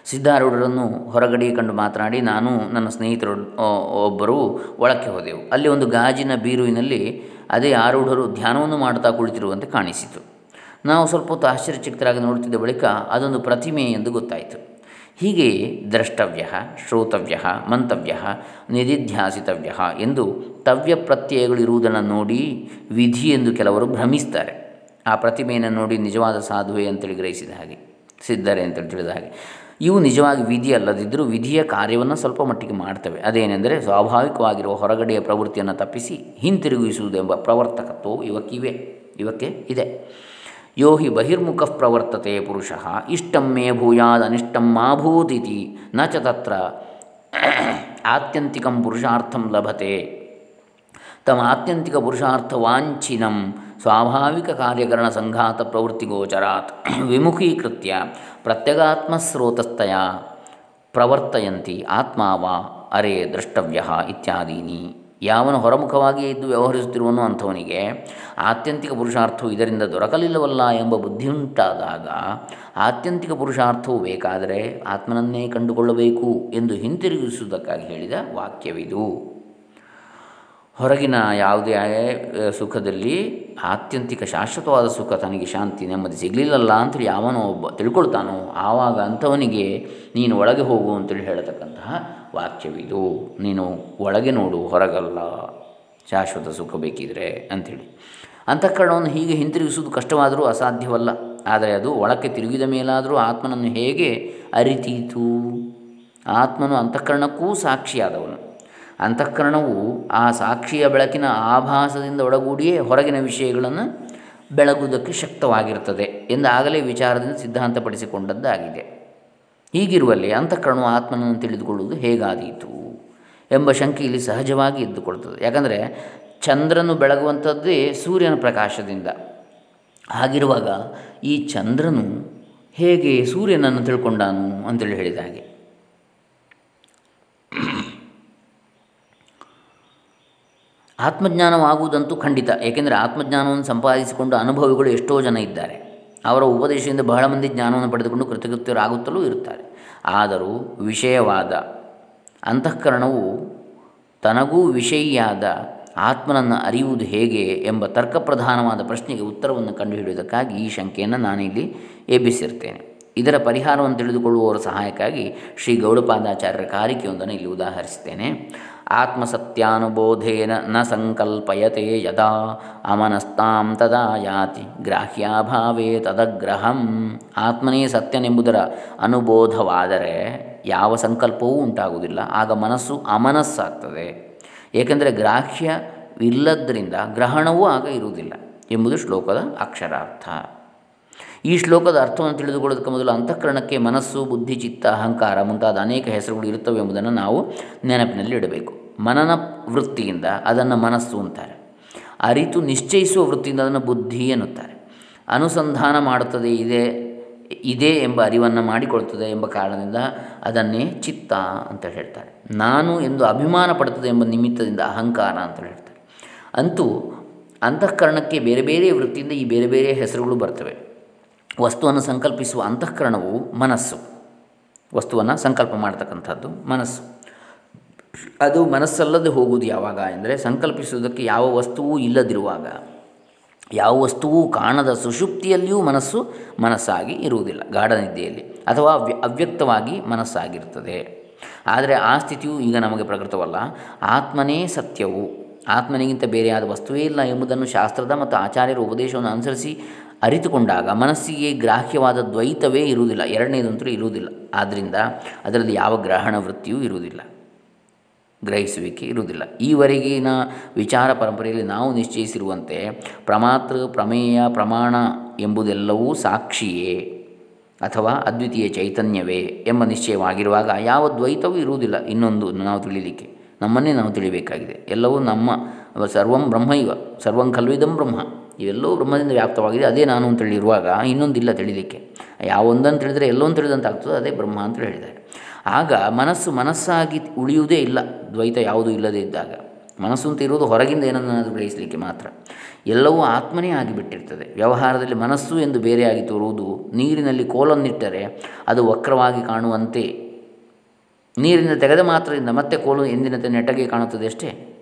ಸಿದ್ಧಾರೂಢರನ್ನು ಹೊರಗಡೆ ಕಂಡು ಮಾತನಾಡಿ, ನಾನು ನನ್ನ ಸ್ನೇಹಿತರು ಒಬ್ಬರು ಒಳಕ್ಕೆ ಹೋದೆವು. ಅಲ್ಲಿ ಒಂದು ಗಾಜಿನ ಬೀರುವಿನಲ್ಲಿ ಅದೇ ಆರೂಢರು ಧ್ಯಾನವನ್ನು ಮಾಡ್ತಾ ಕುಳಿತಿರುವಂತೆ ಕಾಣಿಸಿತು. ನಾವು ಸ್ವಲ್ಪ ಹೊತ್ತು ಆಶ್ಚರ್ಯಚಕಿತರಾಗಿ ನೋಡುತ್ತಿದ್ದ ಬಳಿಕ ಅದೊಂದು ಪ್ರತಿಮೆ ಎಂದು ಗೊತ್ತಾಯಿತು. ಹೀಗೆ ದ್ರಷ್ಟವ್ಯ, ಶ್ರೋತವ್ಯ, ಮಂತವ್ಯ, ನಿಧಿಧ್ಯಾಸಿತವ್ಯ ಎಂದು ತವ್ಯ ಪ್ರತ್ಯಯಗಳಿರುವುದನ್ನು ನೋಡಿ ವಿಧಿ ಎಂದು ಕೆಲವರು ಭ್ರಮಿಸ್ತಾರೆ. ಆ ಪ್ರತಿಮೆಯನ್ನು ನೋಡಿ ನಿಜವಾದ ಸಾಧುವೆ ಅಂತೇಳಿ ಗ್ರಹಿಸಿದ ಹಾಗೆ, ಸಿದ್ಧರೆ ಅಂತೇಳಿ ತಿಳಿದ ಹಾಗೆ. ಇವು ನಿಜವಾಗಿ ವಿಧಿ ಅಲ್ಲದಿದ್ದರೂ ವಿಧಿಯ ಕಾರ್ಯವನ್ನು ಸ್ವಲ್ಪ ಮಟ್ಟಿಗೆ ಮಾಡ್ತವೆ. ಅದೇನೆಂದರೆ ಸ್ವಾಭಾವಿಕವಾಗಿರುವ ಹೊರಗಡೆಯ ಪ್ರವೃತ್ತಿಯನ್ನು ತಪ್ಪಿಸಿ ಹಿಂತಿರುಗಿಸುವುದೆಂಬ ಪ್ರವರ್ತಕತ್ವವು ಇವಕ್ಕಿವೆ, ಇವಕ್ಕೆ ಇದೆ. ಯೋ ಹಿ ಬಹಿರ್ಮುಖ ಪ್ರವರ್ತತೆ ಪುರುಷ ಇಷ್ಟಂ ಮೇ ಭೂಯಾದ ಅನಿಷ್ಟಂ ಮಾಭೂತಿತಿ ನ ಚ ತತ್ರ ಆತ್ಯಂತಿಕಂ ಪುರುಷಾರ್ಥಂ ಲಭತೆ ತಮ್ಮ ಆತ್ಯಂತಿಕ ಪುರುಷಾರ್ಥವಾಂಛಿನಂ ಸ್ವಾಭಾವಿಕ ಕಾರ್ಯಕರಣ ಸಂಘಾತ ಪ್ರವೃತ್ತಿಗೋಚರಾತ್ ವಿಮುಖೀಕೃತ್ಯ ಪ್ರತ್ಯಗಾತ್ಮಸ್ರೋತಸ್ಥಯ ಪ್ರವರ್ತಯಂತಿ ಆತ್ಮಾವ ಅರೆ ದ್ರಷ್ಟವ್ಯ ಇತ್ಯಾದೀನಿ ಯಾವನು ಹೊರಮುಖವಾಗಿಯೇ ಇದ್ದು ವ್ಯವಹರಿಸುತ್ತಿರುವನು ಅಂಥವನಿಗೆ ಆತ್ಯಂತಿಕ ಪುರುಷಾರ್ಥವು ಇದರಿಂದ ದೊರಕಲಿಲ್ಲವಲ್ಲ ಎಂಬ ಬುದ್ಧಿಯುಂಟಾದಾಗ ಆತ್ಯಂತಿಕ ಪುರುಷಾರ್ಥವು ಬೇಕಾದರೆ ಆತ್ಮನನ್ನೇ ಕಂಡುಕೊಳ್ಳಬೇಕು ಎಂದು ಹಿಂತಿರುಗಿಸುವುದಕ್ಕಾಗಿ ಹೇಳಿದ ವಾಕ್ಯವಿದು. ಹೊರಗಿನ ಯಾವುದೇ ಸುಖದಲ್ಲಿ ಆತ್ಯಂತಿಕ ಶಾಶ್ವತವಾದ ಸುಖ ತನಗೆ ಶಾಂತಿ ನೆಮ್ಮದಿ ಸಿಗಲಿಲ್ಲಲ್ಲ ಅಂತೇಳಿ ಯಾವನೋ ಒಬ್ಬ ತಿಳ್ಕೊಳ್ತಾನೋ, ಆವಾಗ ಅಂಥವನಿಗೆ ನೀನು ಒಳಗೆ ಹೋಗು ಅಂತೇಳಿ ಹೇಳತಕ್ಕಂತಹ ವಾಕ್ಯವಿದು. ನೀನು ಒಳಗೆ ನೋಡು, ಹೊರಗಲ್ಲ, ಶಾಶ್ವತ ಸುಖ ಬೇಕಿದ್ರೆ ಅಂಥೇಳಿ. ಅಂತಃಕರಣವನ್ನು ಹೀಗೆ ಹಿಂತಿರುಗಿಸುವುದು ಕಷ್ಟವಾದರೂ ಅಸಾಧ್ಯವಲ್ಲ. ಆದರೆ ಅದು ಒಳಕ್ಕೆ ತಿರುಗಿದ ಮೇಲಾದರೂ ಆತ್ಮನನ್ನು ಹೇಗೆ ಅರಿತೀತು? ಆತ್ಮನು ಅಂತಃಕರಣಕ್ಕೂ ಸಾಕ್ಷಿಯಾದವನು. ಅಂತಃಕರಣವು ಆ ಸಾಕ್ಷಿಯ ಬೆಳಕಿನ ಆಭಾಸದಿಂದ ಒಳಗೂಡಿಯೇ ಹೊರಗಿನ ವಿಷಯಗಳನ್ನು ಬೆಳಗುವುದಕ್ಕೆ ಶಕ್ತವಾಗಿರ್ತದೆ ಎಂದಾಗಲೇ ವಿಚಾರದಿಂದ ಸಿದ್ಧಾಂತಪಡಿಸಿಕೊಂಡದ್ದಾಗಿದೆ. ಹೀಗಿರುವಲ್ಲಿ ಅಂತಃಕರಣವು ಆತ್ಮನನ್ನು ತಿಳಿದುಕೊಳ್ಳುವುದು ಹೇಗಾದೀತು ಎಂಬ ಶಂಕೆ ಇಲ್ಲಿ ಸಹಜವಾಗಿ ಇದ್ದುಕೊಳ್ತದೆ ಯಾಕಂದರೆ ಚಂದ್ರನು ಬೆಳಗುವಂಥದ್ದೇ ಸೂರ್ಯನ ಪ್ರಕಾಶದಿಂದ. ಹಾಗಿರುವಾಗ ಈ ಚಂದ್ರನು ಹೇಗೆ ಸೂರ್ಯನನ್ನು ತಿಳ್ಕೊಂಡಾನು ಅಂತೇಳಿ ಹೇಳಿದ ಹಾಗೆ. ಆತ್ಮಜ್ಞಾನವಾಗುವುದಂತೂ ಖಂಡಿತ. ಏಕೆಂದರೆ ಆತ್ಮಜ್ಞಾನವನ್ನು ಸಂಪಾದಿಸಿಕೊಂಡು ಅನುಭವಿಗಳು ಎಷ್ಟೋ ಜನ ಇದ್ದಾರೆ. ಅವರ ಉಪದೇಶದಿಂದ ಬಹಳ ಮಂದಿ ಜ್ಞಾನವನ್ನು ಪಡೆದುಕೊಂಡು ಕೃತಕೃತ್ಯರಾಗುತ್ತಲೂ ಇರುತ್ತಾರೆ. ಆದರೂ ವಿಷಯವಾದ ಅಂತಃಕರಣವು ತನಗೂ ವಿಷಯಿಯಾದ ಆತ್ಮನನ್ನು ಅರಿಯುವುದು ಹೇಗೆ ಎಂಬ ತರ್ಕಪ್ರಧಾನವಾದ ಪ್ರಶ್ನೆಗೆ ಉತ್ತರವನ್ನು ಕಂಡುಹಿಡಿಯುವುದಕ್ಕಾಗಿ ಈ ಶಂಕೆಯನ್ನು ನಾನಿಲ್ಲಿ ಎಬ್ಬಿಸಿರ್ತೇನೆ. ಇದರ ಪರಿಹಾರವನ್ನು ತಿಳಿದುಕೊಳ್ಳುವವರ ಸಹಾಯಕ್ಕಾಗಿ ಶ್ರೀ ಗೌಡಪಾದಾಚಾರ್ಯರ ಕಾರಿಕೆಯೊಂದನ್ನು ಇಲ್ಲಿ ಉದಾಹರಿಸುತ್ತೇನೆ. ಆತ್ಮಸತ್ಯಾನುಬೋಧೇನ ನ ಸಂಕಲ್ಪಯತೆ ಯದಾ ಅಮನಸ್ತಾಂ ತದಾ ಯಾತಿ ಗ್ರಾಹ್ಯಾಭಾವೇ ತದಗ್ರಹಂ. ಆತ್ಮನೇ ಸತ್ಯನೆಂಬುದರ ಅನುಬೋಧವಾದರೆ ಯಾವ ಸಂಕಲ್ಪವೂ ಉಂಟಾಗುವುದಿಲ್ಲ, ಆಗ ಮನಸ್ಸು ಅಮನಸ್ಸಾಗ್ತದೆ. ಏಕೆಂದರೆ ಗ್ರಾಹ್ಯವಿಲ್ಲದ್ರಿಂದ ಗ್ರಹಣವೂ ಆಗ ಇರುವುದಿಲ್ಲ ಎಂಬುದು ಶ್ಲೋಕದ ಅಕ್ಷರಾರ್ಥ. ಈ ಶ್ಲೋಕದ ಅರ್ಥವನ್ನು ತಿಳಿದುಕೊಳ್ಳೋದಕ್ಕೆ ಮೊದಲು ಅಂತಃಕರಣಕ್ಕೆ ಮನಸ್ಸು, ಬುದ್ಧಿ, ಚಿತ್ತ, ಅಹಂಕಾರ ಮುಂತಾದ ಅನೇಕ ಹೆಸರುಗಳು ಇರುತ್ತವೆ ಎಂಬುದನ್ನು ನಾವು ನೆನಪಿನಲ್ಲಿ ಇಡಬೇಕು. ಮನನ ವೃತ್ತಿಯಿಂದ ಅದನ್ನು ಮನಸ್ಸು ಅಂತಾರೆ. ಅರಿತು ನಿಶ್ಚಯಿಸುವ ವೃತ್ತಿಯಿಂದ ಅದನ್ನು ಬುದ್ಧಿ ಎನ್ನುತ್ತಾರೆ. ಅನುಸಂಧಾನ ಮಾಡುತ್ತದೆ, ಇದೆ ಇದೆ ಎಂಬ ಅರಿವನ್ನು ಮಾಡಿಕೊಳ್ತದೆ ಎಂಬ ಕಾರಣದಿಂದ ಅದನ್ನೇ ಚಿತ್ತ ಅಂತ ಹೇಳ್ತಾರೆ. ನಾನು ಎಂದು ಅಭಿಮಾನ ಪಡುತ್ತದೆ ಎಂಬ ನಿಮಿತ್ತದಿಂದ ಅಹಂಕಾರ ಅಂತ ಹೇಳ್ತಾರೆ. ಅಂತೂ ಅಂತಃಕರಣಕ್ಕೆ ಬೇರೆ ಬೇರೆ ವೃತ್ತಿಯಿಂದ ಈ ಬೇರೆ ಬೇರೆ ಹೆಸರುಗಳು ಬರ್ತವೆ. ವಸ್ತುವನ್ನು ಸಂಕಲ್ಪಿಸುವ ಅಂತಃಕರಣವು ಮನಸ್ಸು. ವಸ್ತುವನ್ನು ಸಂಕಲ್ಪ ಮಾಡ್ತಕ್ಕಂಥದ್ದು ಮನಸ್ಸು. ಅದು ಮನಸ್ಸಲ್ಲದೆ ಹೋಗುವುದು ಯಾವಾಗ ಎಂದರೆ ಸಂಕಲ್ಪಿಸುವುದಕ್ಕೆ ಯಾವ ವಸ್ತುವೂ ಇಲ್ಲದಿರುವಾಗ. ಯಾವ ವಸ್ತುವೂ ಕಾಣದ ಸುಷುಪ್ತಿಯಲ್ಲಿಯೂ ಮನಸ್ಸು ಮನಸ್ಸಾಗಿ ಇರುವುದಿಲ್ಲ, ಗಾಢನಿದ್ದೆಯಲ್ಲಿ ಅಥವಾ ಅವ್ಯ, ಅವ್ಯಕ್ತವಾಗಿ ಮನಸ್ಸಾಗಿರ್ತದೆ. ಆದರೆ ಆ ಸ್ಥಿತಿಯು ಈಗ ನಮಗೆ ಪ್ರಕೃತವಲ್ಲ. ಆತ್ಮನೇ ಸತ್ಯವು. ಆತ್ಮನಿಗಿಂತ ಬೇರೆಯಾದ ವಸ್ತುವೇ ಇಲ್ಲ ಎಂಬುದನ್ನು ಶಾಸ್ತ್ರದ ಮತ್ತು ಆಚಾರ್ಯರ ಉಪದೇಶವನ್ನು ಅನುಸರಿಸಿ ಅರಿತುಕೊಂಡಾಗ ಮನಸ್ಸಿಗೆ ಗ್ರಾಹ್ಯವಾದ ದ್ವೈತವೇ ಇರುವುದಿಲ್ಲ. ಎರಡನೇದಂತೂ ಇರುವುದಿಲ್ಲ. ಆದ್ದರಿಂದ ಅದರಲ್ಲಿ ಯಾವ ಗ್ರಹಣ ವೃತ್ತಿಯೂ ಇರುವುದಿಲ್ಲ. ಗ್ರಹಿಸುವಿಕೆ ಇರುವುದಿಲ್ಲ. ಈವರೆಗಿನ ವಿಚಾರ ಪರಂಪರೆಯಲ್ಲಿ ನಾವು ನಿಶ್ಚಯಿಸಿರುವಂತೆ ಪ್ರಮಾತೃ, ಪ್ರಮೇಯ, ಪ್ರಮಾಣ ಎಂಬುದೆಲ್ಲವೂ ಸಾಕ್ಷಿಯೇ ಅಥವಾ ಅದ್ವಿತೀಯ ಚೈತನ್ಯವೇ ಎಂಬ ನಿಶ್ಚಯವಾಗಿರುವಾಗ ಯಾವ ದ್ವೈತವೂ ಇರುವುದಿಲ್ಲ. ಇನ್ನೊಂದು ನಾವು ತಿಳಿಲಿಕ್ಕೆ. ನಮ್ಮನ್ನೇ ನಾವು ತಿಳಿಬೇಕಾಗಿದೆ. ಎಲ್ಲವೂ ನಮ್ಮ ಸರ್ವಂ ಬ್ರಹ್ಮೈವ. ಸರ್ವಂ ಖಲ್ವಿದಂ ಬ್ರಹ್ಮ. ಇವೆಲ್ಲವೂ ಬ್ರಹ್ಮದಿಂದ ವ್ಯಾಪ್ತವಾಗಿದೆ. ಅದೇ ನಾನು ಅಂತೇಳಿ ಇರುವಾಗ ಇನ್ನೊಂದಿಲ್ಲ ತಿಳಿಲಿಕ್ಕೆ. ಯಾವೊಂದನ್ನು ತಿಳಿದರೆ ಎಲ್ಲೊಂದು ತಿಳಿದಂತಾಗ್ತದೆ ಅದೇ ಬ್ರಹ್ಮ ಅಂತ ಹೇಳಿದ್ದಾರೆ. ಆಗ ಮನಸ್ಸು ಮನಸ್ಸಾಗಿ ಉಳಿಯುವುದೇ ಇಲ್ಲ, ದ್ವೈತ ಯಾವುದೂ ಇಲ್ಲದೇ ಇದ್ದಾಗ. ಮನಸ್ಸು ಅಂತ ಇರುವುದು ಹೊರಗಿಂದ ಏನನ್ನಾದರೂ ಗ್ರಹಿಸಲಿಕ್ಕೆ ಮಾತ್ರ. ಎಲ್ಲವೂ ಆತ್ಮನೇ ಆಗಿಬಿಟ್ಟಿರ್ತದೆ. ವ್ಯವಹಾರದಲ್ಲಿ ಮನಸ್ಸು ಎಂದು ಬೇರೆಯಾಗಿ ತೋರುವುದು ನೀರಿನಲ್ಲಿ ಕೋಲನ್ನಿಟ್ಟರೆ ಅದು ವಕ್ರವಾಗಿ ಕಾಣುವಂತೆ. ನೀರಿನ ತೆಗೆದ ಮಾತ್ರದಿಂದ ಮತ್ತೆ ಕೋಲು ಎಂದಿನಂತೆ ನೆಟ್ಟಗೆ ಕಾಣುತ್ತದೆ ಅಷ್ಟೇ.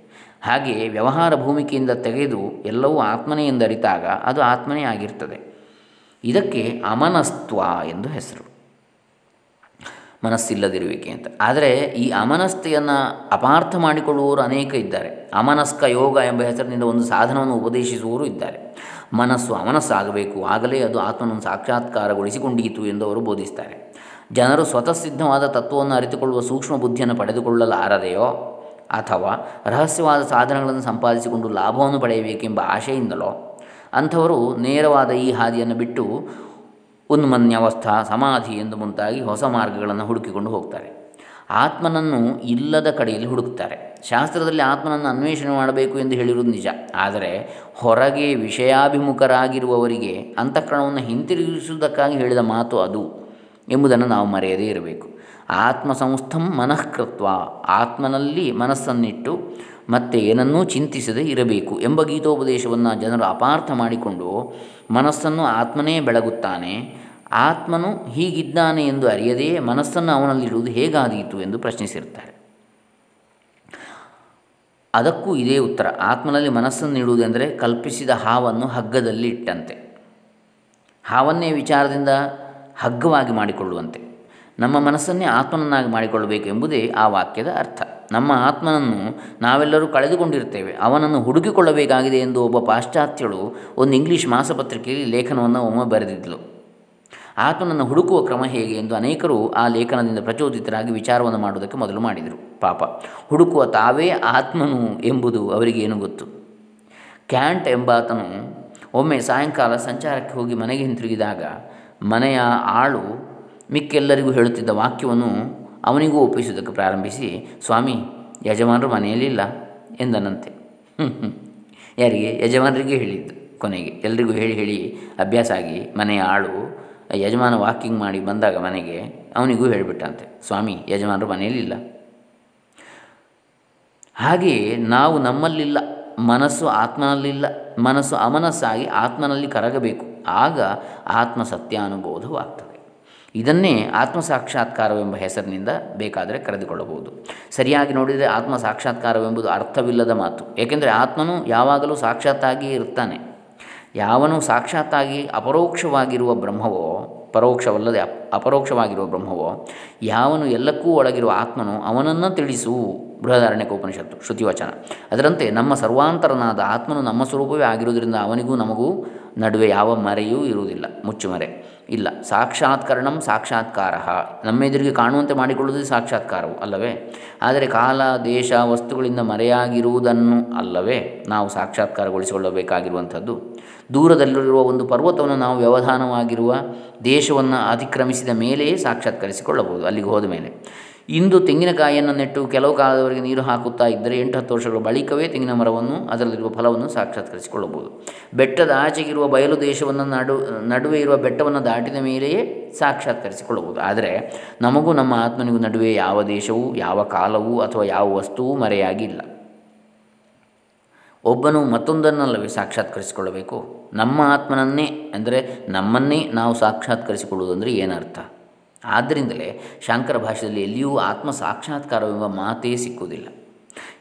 ಹಾಗೆಯೇ ವ್ಯವಹಾರ ಭೂಮಿಕೆಯಿಂದ ತೆಗೆದು ಎಲ್ಲವೂ ಆತ್ಮನೇ ಎಂದರಿತಾಗ ಅದು ಆತ್ಮನೇ ಆಗಿರ್ತದೆ. ಇದಕ್ಕೆ ಅಮನಸ್ತ್ವ ಎಂದು ಹೆಸರು. ಮನಸ್ಸಿಲ್ಲದಿರುವಿಕೆ ಅಂತ. ಆದರೆ ಈ ಅಮನಸ್ತೆಯನ್ನು ಅಪಾರ್ಥ ಮಾಡಿಕೊಳ್ಳುವವರು ಅನೇಕ ಇದ್ದಾರೆ. ಅಮನಸ್ಕ ಯೋಗ ಎಂಬ ಹೆಸರಿನಿಂದ ಒಂದು ಸಾಧನವನ್ನು ಉಪದೇಶಿಸುವವರು ಇದ್ದಾರೆ. ಮನಸ್ಸು ಅಮನಸ್ಸಾಗಬೇಕು, ಆಗಲೇ ಅದು ಆತ್ಮನನ್ನು ಸಾಕ್ಷಾತ್ಕಾರಗೊಳಿಸಿಕೊಂಡೀತು ಎಂದು ಅವರು ಬೋಧಿಸ್ತಾರೆ. ಜನರು ಸ್ವತಃ ಸಿದ್ಧವಾದ ತತ್ವವನ್ನು ಅರಿತುಕೊಳ್ಳುವ ಸೂಕ್ಷ್ಮ ಬುದ್ಧಿಯನ್ನು ಪಡೆದುಕೊಳ್ಳಲಾರದೆಯೋ ಅಥವಾ ರಹಸ್ಯವಾದ ಸಾಧನಗಳನ್ನು ಸಂಪಾದಿಸಿಕೊಂಡು ಲಾಭವನ್ನು ಪಡೆಯಬೇಕೆಂಬ ಆಶೆಯಿಂದಲೋ, ಅಂಥವರು ನೇರವಾದ ಈ ಹಾದಿಯನ್ನು ಬಿಟ್ಟು ಉನ್ಮನ್ಯವಸ್ಥಾ, ಸಮಾಧಿ ಎಂದು ಮುಂತಾಗಿ ಹೊಸ ಮಾರ್ಗಗಳನ್ನು ಹುಡುಕಿಕೊಂಡು ಹೋಗ್ತಾರೆ. ಆತ್ಮನನ್ನು ಇಲ್ಲದ ಕಡೆಯಲ್ಲಿ ಹುಡುಕ್ತಾರೆ. ಶಾಸ್ತ್ರದಲ್ಲಿ ಆತ್ಮನನ್ನು ಅನ್ವೇಷಣೆ ಮಾಡಬೇಕು ಎಂದು ಹೇಳಿರುವುದು ನಿಜ. ಆದರೆ ಹೊರಗೆ ವಿಷಯಾಭಿಮುಖರಾಗಿರುವವರಿಗೆ ಅಂತಃಕರಣವನ್ನು ಹಿಂತಿರುಗಿಸುವುದಕ್ಕಾಗಿ ಹೇಳಿದ ಮಾತು ಅದು ಎಂಬುದನ್ನು ನಾವು ಮರೆಯದೇ ಇರಬೇಕು. ಆತ್ಮ ಸಂಸ್ಥಂ ಮನಃಕೃತ್ವ. ಆತ್ಮನಲ್ಲಿ ಮನಸ್ಸನ್ನಿಟ್ಟು ಮತ್ತೆ ಏನನ್ನೂ ಚಿಂತಿಸದೇ ಇರಬೇಕು ಎಂಬ ಗೀತೋಪದೇಶವನ್ನು ಜನರು ಅಪಾರ್ಥ ಮಾಡಿಕೊಂಡು ಮನಸ್ಸನ್ನು ಆತ್ಮನೇ ಬೆಳಗುತ್ತಾನೆ. ಆತ್ಮನು ಹೀಗಿದ್ದಾನೆ ಎಂದು ಅರಿಯದೆಯೇ ಮನಸ್ಸನ್ನು ಅವನಲ್ಲಿಡುವುದು ಹೇಗಾದೀತು ಎಂದು ಪ್ರಶ್ನಿಸಿರುತ್ತಾರೆ. ಅದಕ್ಕೂ ಇದೇ ಉತ್ತರ. ಆತ್ಮನಲ್ಲಿ ಮನಸ್ಸನ್ನು ಇಡುವುದೆಂದರೆ ಕಲ್ಪಿಸಿದ ಹಾವನ್ನು ಹಗ್ಗದಲ್ಲಿ ಇಟ್ಟಂತೆ. ಹಾವನ್ನೇ ವಿಚಾರದಿಂದ ಹಗ್ಗವಾಗಿ ಮಾಡಿಕೊಳ್ಳುವಂತೆ. ನಮ್ಮ ಮನಸ್ಸನ್ನೇ ಆತ್ಮನನ್ನಾಗಿ ಮಾಡಿಕೊಳ್ಳಬೇಕು ಎಂಬುದೇ ಆ ವಾಕ್ಯದ ಅರ್ಥ. ನಮ್ಮ ಆತ್ಮನನ್ನು ನಾವೆಲ್ಲರೂ ಕಳೆದುಕೊಂಡಿರ್ತೇವೆ ಅವನನ್ನು ಹುಡುಕಿಕೊಳ್ಳಬೇಕಾಗಿದೆ ಎಂದು ಒಬ್ಬ ಪಾಶ್ಚಾತ್ಯಳು ಒಂದು ಇಂಗ್ಲೀಷ್ ಮಾಸಪತ್ರಿಕೆಯಲ್ಲಿ ಲೇಖನವನ್ನು ಒಮ್ಮೆ ಬರೆದಿದ್ದಳು ಆತ್ಮನನ್ನು ಹುಡುಕುವ ಕ್ರಮ ಹೇಗೆ ಎಂದು ಅನೇಕರು ಆ ಲೇಖನದಿಂದ ಪ್ರಚೋದಿತರಾಗಿ ವಿಚಾರವನ್ನು ಮಾಡುವುದಕ್ಕೆ ಮೊದಲು ಮಾಡಿದರು. ಪಾಪ, ಹುಡುಕುವ ತಾವೇ ಆತ್ಮನು ಎಂಬುದು ಏನು ಗೊತ್ತು? ಕ್ಯಾಂಟ್ ಎಂಬಾತನು ಒಮ್ಮೆ ಸಾಯಂಕಾಲ ಸಂಚಾರಕ್ಕೆ ಹೋಗಿ ಮನೆಗೆ ಹಿಂತಿರುಗಿದಾಗ ಮನೆಯ ಆಳು ಮಿಕ್ಕೆಲ್ಲರಿಗೂ ಹೇಳುತ್ತಿದ್ದ ವಾಕ್ಯವನ್ನು ಅವನಿಗೂ ಒಪ್ಪಿಸುವುದಕ್ಕೆ ಪ್ರಾರಂಭಿಸಿ, ಸ್ವಾಮಿ, ಯಜಮಾನರು ಮನೆಯಲ್ಲಿಲ್ಲ ಎಂದನಂತೆ. ಯಾರಿಗೆ? ಯಜಮಾನರಿಗೆ ಹೇಳಿದ್ದು. ಕೊನೆಗೆ ಎಲ್ರಿಗೂ ಹೇಳಿ ಹೇಳಿ, ಅಭ್ಯಾಸ ಆಗಿ, ಮನೆಯ ಆಳು. ಯಜಮಾನ ವಾಕಿಂಗ್ ಮಾಡಿ ಬಂದಾಗ ಮನೆಗೆ ಅವನಿಗೂ ಹೇಳಿಬಿಟ್ಟಂತೆ, ಸ್ವಾಮಿ, ಯಜಮಾನರು ಮನೆಯಲ್ಲಿಲ್ಲ ಹಾಗೆಯೇ ನಾವು ನಮ್ಮಲ್ಲಿಲ್ಲ, ಮನಸ್ಸು ಆತ್ಮನಲ್ಲಿಲ್ಲ, ಮನಸ್ಸು ಅಮನಸ್ಸಾಗಿ ಆತ್ಮನಲ್ಲಿ ಕರಗಬೇಕು. ಆಗ ಆತ್ಮ ಸತ್ಯಾನುಬೋಧವಾಗ್ತದೆ. ಇದನ್ನೇ ಆತ್ಮ ಸಾಕ್ಷಾತ್ಕಾರವೆಂಬ ಹೆಸರಿನಿಂದ ಬೇಕಾದರೆ ಕರೆದುಕೊಳ್ಳಬಹುದು. ಸರಿಯಾಗಿ ನೋಡಿದರೆ ಆತ್ಮ ಸಾಕ್ಷಾತ್ಕಾರವೆಂಬುದು ಅರ್ಥವಿಲ್ಲದ ಮಾತು. ಏಕೆಂದರೆ ಆತ್ಮನು ಯಾವಾಗಲೂ ಸಾಕ್ಷಾತ್ತಾಗಿಯೇ ಇರ್ತಾನೆ ಯಾವನು ಸಾಕ್ಷಾತ್ತಾಗಿ ಅಪರೋಕ್ಷವಾಗಿರುವ ಬ್ರಹ್ಮವೋ, ಪರೋಕ್ಷವಲ್ಲದೆ ಅಪ್, ಅಪರೋಕ್ಷವಾಗಿರುವ ಬ್ರಹ್ಮವೋ, ಯಾವನು ಎಲ್ಲಕ್ಕೂ ಒಳಗಿರುವ ಆತ್ಮನು ಅವನನ್ನು ತಿಳಿಸು. ಉಪನಿಷತ್ತು ಶ್ರುತಿವಚನ. ಅದರಂತೆ ನಮ್ಮ ಸರ್ವಾಂತರನಾದ ಆತ್ಮನು ನಮ್ಮ ಸ್ವರೂಪವೇ ಆಗಿರುವುದರಿಂದ ಅವನಿಗೂ ನಮಗೂ ನಡುವೆ ಯಾವ ಮರೆಯೂ ಇರುವುದಿಲ್ಲ. ಮುಚ್ಚುಮರೆ. ಇಲ್ಲ. ಸಾಕ್ಷಾತ್ಕರಣಂ ಸಾಕ್ಷಾತ್ಕಾರ. ನಮ್ಮೆದುರಿಗೆ ಕಾಣುವಂತೆ ಮಾಡಿಕೊಳ್ಳುವುದೇ ಸಾಕ್ಷಾತ್ಕಾರವು, ಅಲ್ಲವೇ? ಆದರೆ ಕಾಲ, ದೇಶ, ವಸ್ತುಗಳಿಂದ ಮರೆಯಾಗಿರುವುದನ್ನು ಅಲ್ಲವೇ? ನಾವು ಸಾಕ್ಷಾತ್ಕಾರಗೊಳಿಸಿಕೊಳ್ಳಬೇಕಾಗಿರುವಂಥದ್ದು. ದೂರದಲ್ಲಿರುವ ಒಂದು ಪರ್ವತವನ್ನು ನಾವು ವ್ಯವಧಾನವಾಗಿರುವ ದೇಶವನ್ನು ಅತಿಕ್ರಮಿಸಿದ ಮೇಲೆಯೇ ಸಾಕ್ಷಾತ್ಕರಿಸಿಕೊಳ್ಳಬಹುದು, ಅಲ್ಲಿಗೆ ಹೋದ ಮೇಲೆ. ಇಂದು ತೆಂಗಿನಕಾಯಿಯನ್ನು ನೆಟ್ಟು ಕೆಲವು ಕಾಲದವರೆಗೆ ನೀರು ಹಾಕುತ್ತಾ ಇದ್ದರೆ ಎಂಟು ಹತ್ತು ವರ್ಷಗಳ ಬಳಿಕವೇ ತೆಂಗಿನ ಮರವನ್ನು ಅದರಲ್ಲಿರುವ ಫಲವನ್ನು ಸಾಕ್ಷಾತ್ಕರಿಸಿಕೊಳ್ಳಬಹುದು. ಬೆಟ್ಟದ ಆಚೆಗಿರುವ ಬಯಲು ದೇಶವನ್ನು ನಡು, ನಡುವೆ ಇರುವ ಬೆಟ್ಟವನ್ನು ದಾಟಿದ ಮೇಲೆಯೇ ಸಾಕ್ಷಾತ್ಕರಿಸಿಕೊಳ್ಳಬಹುದು. ಆದರೆ ನಮಗೂ ನಮ್ಮ ಆತ್ಮನಿಗೂ ನಡುವೆ ಯಾವ ದೇಶವೂ, ಯಾವ ಕಾಲವೂ ಅಥವಾ ಯಾವ ವಸ್ತುವೂ ಮರೆಯಾಗಿಲ್ಲ. ಒಬ್ಬನು ಮತ್ತೊಂದನ್ನಲ್ಲವೇ ಸಾಕ್ಷಾತ್ಕರಿಸಿಕೊಳ್ಳಬೇಕು? ನಮ್ಮ ಆತ್ಮನನ್ನೇ, ಅಂದರೆ ನಮ್ಮನ್ನೇ ನಾವು ಸಾಕ್ಷಾತ್ಕರಿಸಿಕೊಳ್ಳುವುದಂದರೆ ಏನರ್ಥ? ಆದ್ದರಿಂದಲೇ ಶಾಂಕರ ಭಾಷೆಯಲ್ಲಿ ಎಲ್ಲಿಯೂ ಆತ್ಮ ಸಾಕ್ಷಾತ್ಕಾರವೆಂಬ ಮಾತೇ ಸಿಕ್ಕುವುದಿಲ್ಲ.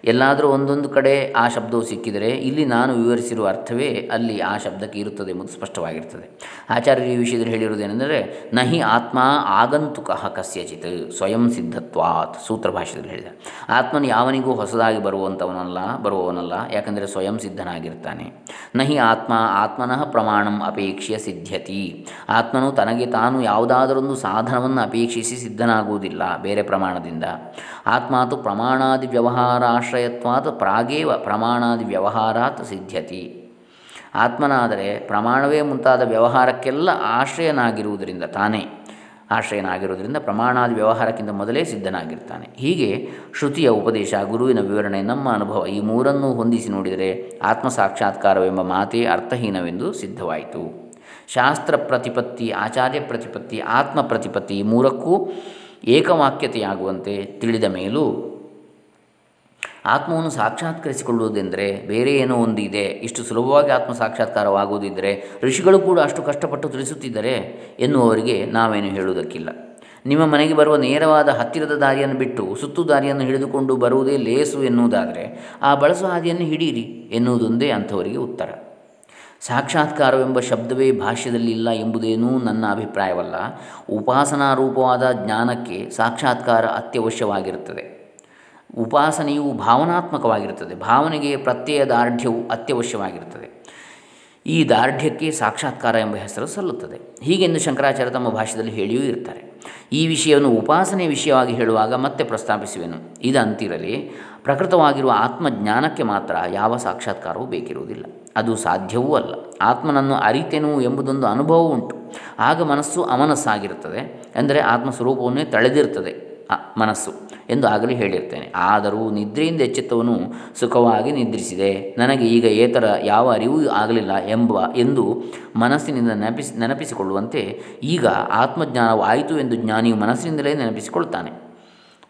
ಎಲ್ಲಾದರೂ ಒಂದೊಂದು ಕಡೆ ಆ ಶಬ್ದವು ಸಿಕ್ಕಿದರೆ ಇಲ್ಲಿ ನಾನು ವಿವರಿಸಿರುವ ಅರ್ಥವೇ ಅಲ್ಲಿ ಆ ಶಬ್ದಕ್ಕೆ ಇರುತ್ತದೆ ಎಂಬುದು ಸ್ಪಷ್ಟವಾಗಿರ್ತದೆ. ಆಚಾರ್ಯರು ಈ ವಿಷಯದಲ್ಲಿ ಹೇಳಿರುವುದೇನೆಂದರೆ, ನಹಿ ಆತ್ಮ ಆಗಂತುಕ ಕಸ್ಯಚಿತ್, ಸ್ವಯಂ ಸಿದ್ಧತ್ವಾತ್ ಸೂತ್ರ ಭಾಷೆಯಲ್ಲಿ ಹೇಳಿದ. ಆತ್ಮನು ಯಾವನಿಗೂ ಹೊಸದಾಗಿ ಬರುವಂಥವನಲ್ಲ ಬರುವವನಲ್ಲ, ಯಾಕಂದರೆ ಸ್ವಯಂ ಸಿದ್ಧನಾಗಿರ್ತಾನೆ. ನಹಿ ಆತ್ಮ ಆತ್ಮನಃ ಪ್ರಮಾಣಂ ಅಪೇಕ್ಷೆಯ ಸಿದ್ಧತಿ ಆತ್ಮನು ತನಗೆ ತಾನು ಯಾವುದಾದರೊಂದು ಸಾಧನವನ್ನು ಅಪೇಕ್ಷಿಸಿ ಸಿದ್ಧನಾಗುವುದಿಲ್ಲ, ಬೇರೆ ಪ್ರಮಾಣದಿಂದ. ಆತ್ಮಾತು ಪ್ರಮಾಣಾದಿ ವ್ಯವಹಾರಾಶ್ರಯತ್ವಾತ್ ಪ್ರಾಗೇವ ಪ್ರಮಾಣಾದಿ ವ್ಯವಹಾರಾತ್ ಸಿದ್ಧ್ಯತಿ. ಆತ್ಮನಾದರೆ ಪ್ರಮಾಣವೇ ಮುಂತಾದ ವ್ಯವಹಾರಕ್ಕೆಲ್ಲ ಆಶ್ರಯನಾಗಿರುವುದರಿಂದ ತಾನೇ, ಆಶ್ರಯನಾಗಿರುವುದರಿಂದ ಪ್ರಮಾಣಾದಿ ವ್ಯವಹಾರಕ್ಕಿಂತ ಮೊದಲೇ ಸಿದ್ಧನಾಗಿರ್ತಾನೆ. ಹೀಗೆ ಶ್ರುತಿಯ ಉಪದೇಶ, ಗುರುವಿನ ವಿವರಣೆ, ನಮ್ಮ ಅನುಭವ ಈ ಮೂರನ್ನೂ ಹೊಂದಿಸಿ ನೋಡಿದರೆ ಆತ್ಮ ಸಾಕ್ಷಾತ್ಕಾರವೆಂಬ ಮಾತೇ ಅರ್ಥಹೀನವೆಂದು ಸಿದ್ಧವಾಯಿತು. ಶಾಸ್ತ್ರ ಪ್ರತಿಪತ್ತಿ, ಆಚಾರ್ಯ ಪ್ರತಿಪತ್ತಿ, ಆತ್ಮ ಪ್ರತಿಪತ್ತಿ ಈ ಮೂರಕ್ಕೂ ಏಕವಾಕ್ಯತೆಯಾಗುವಂತೆ ತಿಳಿದ ಮೇಲೂ ಆತ್ಮವನ್ನು ಸಾಕ್ಷಾತ್ಕರಿಸಿಕೊಳ್ಳುವುದೆಂದರೆ ಬೇರೆ ಏನೋ ಒಂದಿದೆ. ಇಷ್ಟು ಸುಲಭವಾಗಿ ಆತ್ಮ ಸಾಕ್ಷಾತ್ಕಾರವಾಗುವುದಿದ್ದರೆ ಋಷಿಗಳು ಕೂಡ ಅಷ್ಟು ಕಷ್ಟಪಟ್ಟು ತಿಳಿಸುತ್ತಿದ್ದರೆ ಎನ್ನುವವರಿಗೆ ನಾವೇನು ಹೇಳುವುದಕ್ಕಿಲ್ಲ. ನಿಮ್ಮ ಮನೆಗೆ ಬರುವ ನೇರವಾದ ಹತ್ತಿರದ ದಾರಿಯನ್ನು ಬಿಟ್ಟು ಸುತ್ತು ದಾರಿಯನ್ನು ಹಿಡಿದುಕೊಂಡು ಬರುವುದೇ ಲೇಸು ಎನ್ನುವುದಾದರೆ ಆ ಬಳಸುವ ಹಾದಿಯನ್ನು ಹಿಡೀರಿ ಎನ್ನುವುದೊಂದೇ ಅಂಥವರಿಗೆ ಉತ್ತರ. ಸಾಕ್ಷಾತ್ಕಾರವೆಂಬ ಶಬ್ದವೇ ಭಾಷ್ಯದಲ್ಲಿ ಇಲ್ಲ ಎಂಬುದೇನೂ ನನ್ನ ಅಭಿಪ್ರಾಯವಲ್ಲ. ಉಪಾಸನಾರೂಪವಾದ ಜ್ಞಾನಕ್ಕೆ ಸಾಕ್ಷಾತ್ಕಾರ ಅತ್ಯವಶ್ಯವಾಗಿರುತ್ತದೆ. ಉಪಾಸನೆಯು ಭಾವನಾತ್ಮಕವಾಗಿರುತ್ತದೆ. ಭಾವನೆಗೆ ಪ್ರತ್ಯಯ ದಾರ್ಢ್ಯವು ಅತ್ಯವಶ್ಯವಾಗಿರುತ್ತದೆ. ಈ ದಾರ್ಢ್ಯಕ್ಕೆ ಸಾಕ್ಷಾತ್ಕಾರ ಎಂಬ ಹೆಸರು ಸಲ್ಲುತ್ತದೆ. ಹೀಗೆಂದು ಶಂಕರಾಚಾರ್ಯ ತಮ್ಮ ಭಾಷೆಯಲ್ಲಿ ಹೇಳಿಯೂ ಇರ್ತಾರೆ. ಈ ವಿಷಯವನ್ನು ಉಪಾಸನೆ ವಿಷಯವಾಗಿ ಹೇಳುವಾಗ ಮತ್ತೆ ಪ್ರಸ್ತಾಪಿಸುವೆನು. ಇದಂತಿರಲಿ, ಪ್ರಕೃತವಾಗಿರುವ ಆತ್ಮಜ್ಞಾನಕ್ಕೆ ಮಾತ್ರ ಯಾವ ಸಾಕ್ಷಾತ್ಕಾರವೂ ಬೇಕಿರುವುದಿಲ್ಲ. ಅದು ಸಾಧ್ಯವೂ ಅಲ್ಲ. ಆತ್ಮನನ್ನು ಅರಿತೆನು ಎಂಬುದೊಂದು ಅನುಭವ ಉಂಟು ಆಗ ಮನಸ್ಸು ಅಮನಸ್ಸಾಗಿರುತ್ತದೆ. ಆತ್ಮ ಸ್ವರೂಪವನ್ನೇ ತಳೆದಿರ್ತದೆ ಮನಸ್ಸು ಎಂದು ಆಗಲೇ ಹೇಳಿರ್ತೇನೆ. ಆದರೂ ನಿದ್ರೆಯಿಂದ ಎಚ್ಚೆತ್ತವನು ಸುಖವಾಗಿ ನಿದ್ರಿಸಿದೆ. ನನಗೆ ಈಗ ಏತರ ಯಾವ ಅರಿವೂ ಆಗಲಿಲ್ಲ ಎಂಬ ಎಂದು ಮನಸ್ಸಿನಿಂದ ನೆನಪಿಸಿ, ನೆನಪಿಸಿಕೊಳ್ಳುವಂತೆ ಈಗ ಆತ್ಮಜ್ಞಾನವಾಯಿತು ಎಂದು ಜ್ಞಾನಿಯು ಮನಸ್ಸಿನಿಂದಲೇ ನೆನಪಿಸಿಕೊಳ್ತಾನೆ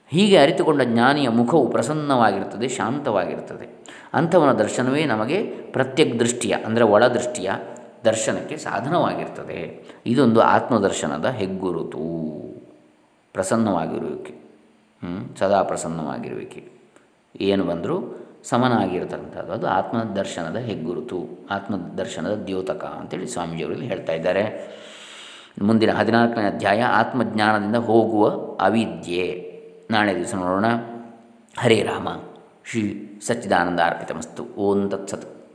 ಹೀಗೆ ಅರಿತುಕೊಂಡ ಜ್ಞಾನಿಯ ಮುಖವು ಪ್ರಸನ್ನವಾಗಿರುತ್ತದೆ, ಶಾಂತವಾಗಿರುತ್ತದೆ. ಅಂಥವನ ದರ್ಶನವೇ ನಮಗೆ ಪ್ರತ್ಯಕ್ ದೃಷ್ಟಿಯ ಅಂದರೆ ಒಳದೃಷ್ಟಿಯ ದರ್ಶನಕ್ಕೆ ಸಾಧನವಾಗಿರ್ತದೆ ಇದೊಂದು ಆತ್ಮದರ್ಶನದ ಹೆಗ್ಗುರುತು. ಪ್ರಸನ್ನವಾಗಿರುವಿಕೆ. ಸದಾ ಪ್ರಸನ್ನವಾಗಿರುವಿಕೆ. ಏನು ಬಂದರೂ ಸಮನಾಗಿರ್ತಕ್ಕಂಥದ್ದು ಅದು ಆತ್ಮದರ್ಶನದ ಹೆಗ್ಗುರುತು, ಆತ್ಮದರ್ಶನದ ದ್ಯೋತಕ ಅಂತೇಳಿ ಸ್ವಾಮೀಜಿಯವರಲ್ಲಿ ಹೇಳ್ತಾ ಇದ್ದಾರೆ. ಮುಂದಿನ ಹದಿನಾಲ್ಕನೇ ಅಧ್ಯಾಯ, ಆತ್ಮಜ್ಞಾನದಿಂದ ಹೋಗುವ ಅವಿದ್ಯೆ. ನಾಳೆ ದಿವಸ ನೋಡೋಣ. ಹರೇ ರಾಮ. ಶ್ರೀ ಸಚ್ಚಿದಾನಂದ ಅರ್ಪಿತಮಸ್ತು. ಓಂ ತತ್ಸತ್.